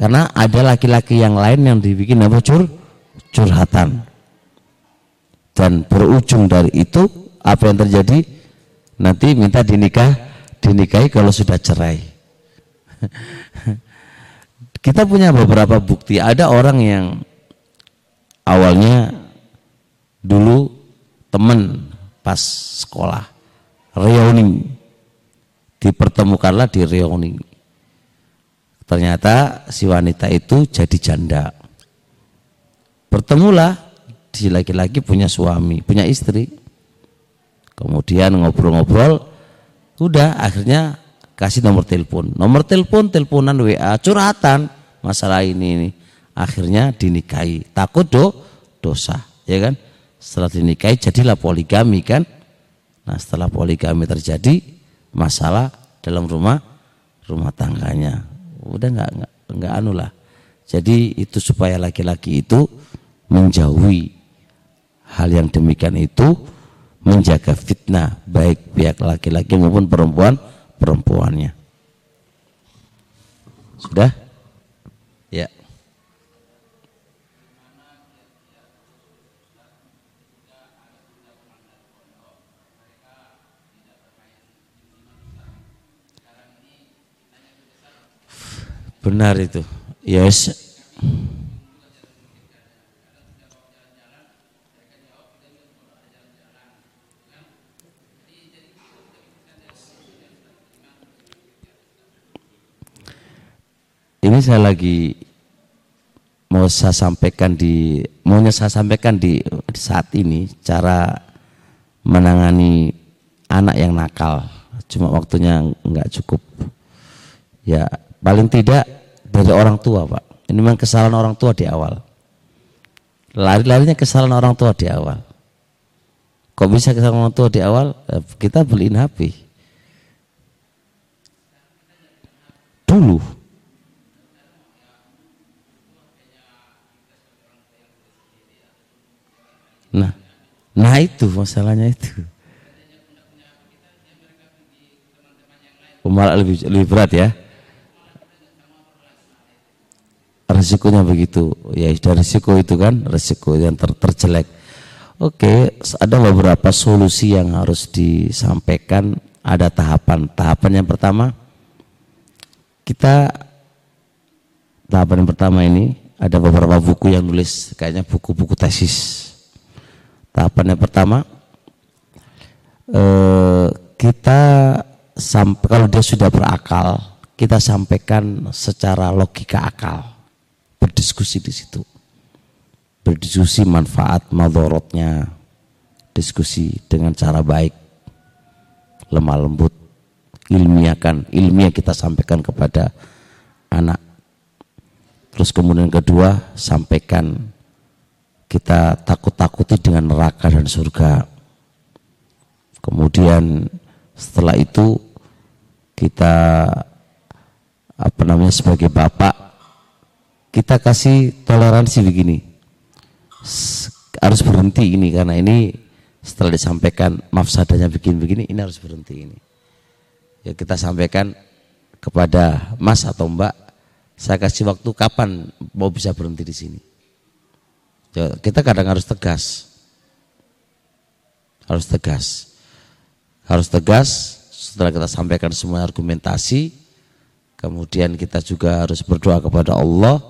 karena ada laki-laki yang lain yang dibikin apa cur curhatan. Dan berujung dari itu apa yang terjadi? Nanti minta dinikah dinikahi kalau sudah cerai. [LAUGHS] Kita punya beberapa bukti. Ada orang yang awalnya dulu teman pas sekolah reuni dipertemukanlah di reuni ternyata si wanita itu jadi janda. Bertemulah si laki-laki punya suami punya istri. Kemudian ngobrol-ngobrol udah akhirnya kasih nomor telepon. Nomor telepon teleponan WA curhatan masalah ini ini. Akhirnya dinikahi. Takut do dosa ya kan? Setelah dinikahi jadilah poligami kan? Nah setelah poligami terjadi masalah dalam rumah rumah tangganya udah nggak nggak anu lah jadi itu supaya laki-laki itu menjauhi hal yang demikian itu menjaga fitnah baik pihak laki-laki maupun perempuan perempuannya. Sudah? Ya. Benar itu. Yes. ini saya lagi mau saya sampaikan di maunya saya sampaikan di, saat ini cara menangani anak yang nakal cuma waktunya nggak cukup ya paling tidak dari orang tua pak. Ini memang kesalahan orang tua di awal. Lari-larinya kesalahan orang tua di awal. Kok bisa kesalahan orang tua di awal? Eh, kita beliin HP dulu. Nah, nah itu masalahnya itu. Malah lebih, lebih berat ya. Resikonya begitu. Ya sudah resiko itu kan, resiko yang ter, terjelek. Oke, ada beberapa solusi yang harus disampaikan. Ada tahapan. Tahapan yang pertama, kita tahapan yang pertama ini ada beberapa buku yang nulis kayaknya buku-buku tesis Tahapan yang pertama eh, kita sampai kalau dia sudah berakal, kita sampaikan secara logika akal, berdiskusi di situ, berdiskusi manfaat madorotnya, diskusi dengan cara baik, lemah lembut. ilmiahkan, ilmiah kita sampaikan kepada anak. Terus kemudian kedua, sampaikan kita takut-takuti dengan neraka dan surga. Kemudian setelah itu kita apa namanya sebagai bapak kita kasih toleransi begini. Harus berhenti ini karena ini setelah disampaikan mafsadanya begini-begini ini harus berhenti ini. Ya kita sampaikan kepada Mas atau Mbak saya kasih waktu kapan mau bisa berhenti di sini. Ya, kita kadang harus tegas. Harus tegas. Harus tegas setelah kita sampaikan semua argumentasi, kemudian kita juga harus berdoa kepada Allah.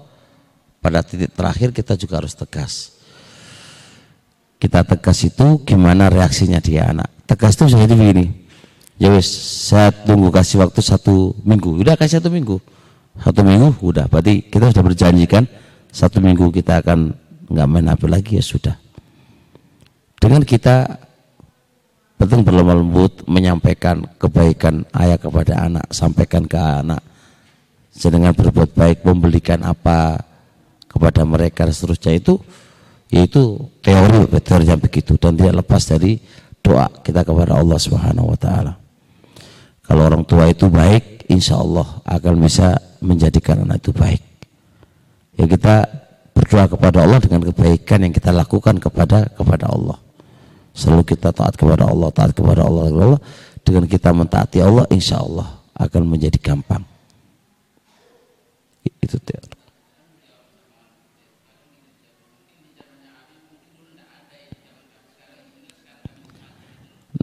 Pada titik terakhir kita juga harus tegas. Kita tegas itu gimana reaksinya dia anak. Tegas itu jadi begini. Ya wis, saya tunggu kasih waktu satu minggu. Udah kasih satu minggu. Satu minggu udah. Berarti kita sudah berjanji kan satu minggu kita akan nggak main HP lagi ya sudah. Dengan kita penting berlemah lembut menyampaikan kebaikan ayah kepada anak, sampaikan ke anak. Sedangkan berbuat baik, membelikan apa kepada mereka dan seterusnya itu yaitu teori teori yang begitu dan tidak lepas dari doa kita kepada Allah Subhanahu wa taala. Kalau orang tua itu baik, insya Allah akan bisa menjadikan anak itu baik. Ya kita berdoa kepada Allah dengan kebaikan yang kita lakukan kepada kepada Allah. Selalu kita taat kepada Allah, taat kepada Allah, Allah dengan kita mentaati Allah, insya Allah akan menjadi gampang. Itu teori.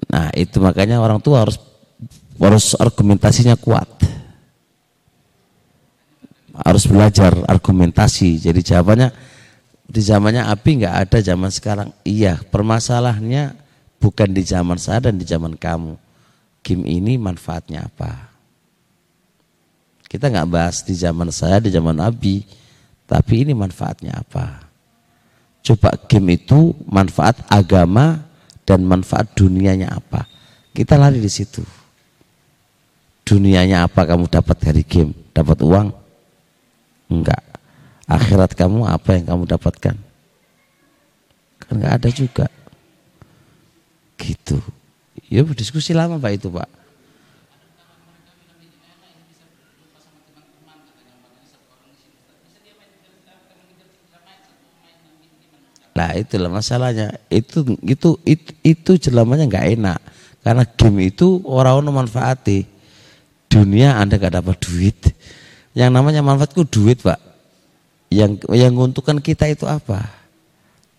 Nah itu makanya orang tua harus harus argumentasinya kuat harus belajar argumentasi. Jadi jawabannya di zamannya api nggak ada zaman sekarang. Iya, permasalahannya bukan di zaman saya dan di zaman kamu. Game ini manfaatnya apa? Kita nggak bahas di zaman saya, di zaman Abi, tapi ini manfaatnya apa? Coba game itu manfaat agama dan manfaat dunianya apa? Kita lari di situ. Dunianya apa kamu dapat dari game? Dapat uang, Enggak. Akhirat kamu apa yang kamu dapatkan? Kan enggak ada juga. Gitu. Ya berdiskusi lama Pak itu Pak. Nah itulah masalahnya. Itu itu itu, itu jelamanya nggak enak. Karena game itu orang-orang manfaati. Dunia Anda nggak dapat duit, yang namanya manfaatku duit, Pak. Yang yang menguntungkan kita itu apa?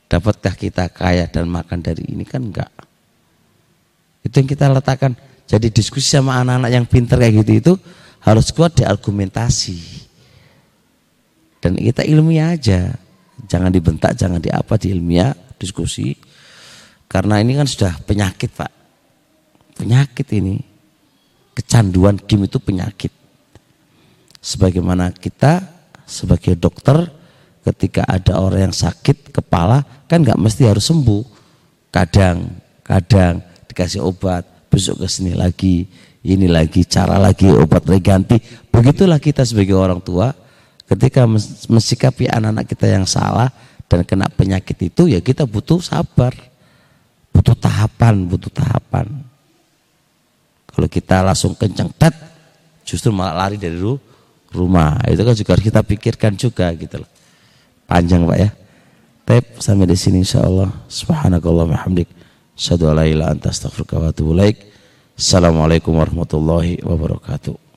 Dapatkah kita kaya dan makan dari ini kan enggak. Itu yang kita letakkan. Jadi diskusi sama anak-anak yang pinter kayak gitu itu harus kuat di argumentasi. Dan kita ilmiah aja. Jangan dibentak, jangan di apa, di ilmiah, diskusi. Karena ini kan sudah penyakit, Pak. Penyakit ini. Kecanduan game itu penyakit sebagaimana kita sebagai dokter ketika ada orang yang sakit kepala kan nggak mesti harus sembuh kadang kadang dikasih obat besok ke sini lagi ini lagi cara lagi obat lagi ganti begitulah kita sebagai orang tua ketika mensikapi anak-anak kita yang salah dan kena penyakit itu ya kita butuh sabar butuh tahapan butuh tahapan kalau kita langsung kenceng tet justru malah lari dari rumah. Itu kan juga harus kita pikirkan juga gitu loh. Panjang Pak ya. Tep sampai di sini insyaallah. Subhanakallah hamdik. Asyhadu an la ilaha anta astaghfiruka wa. Assalamualaikum warahmatullahi wabarakatuh.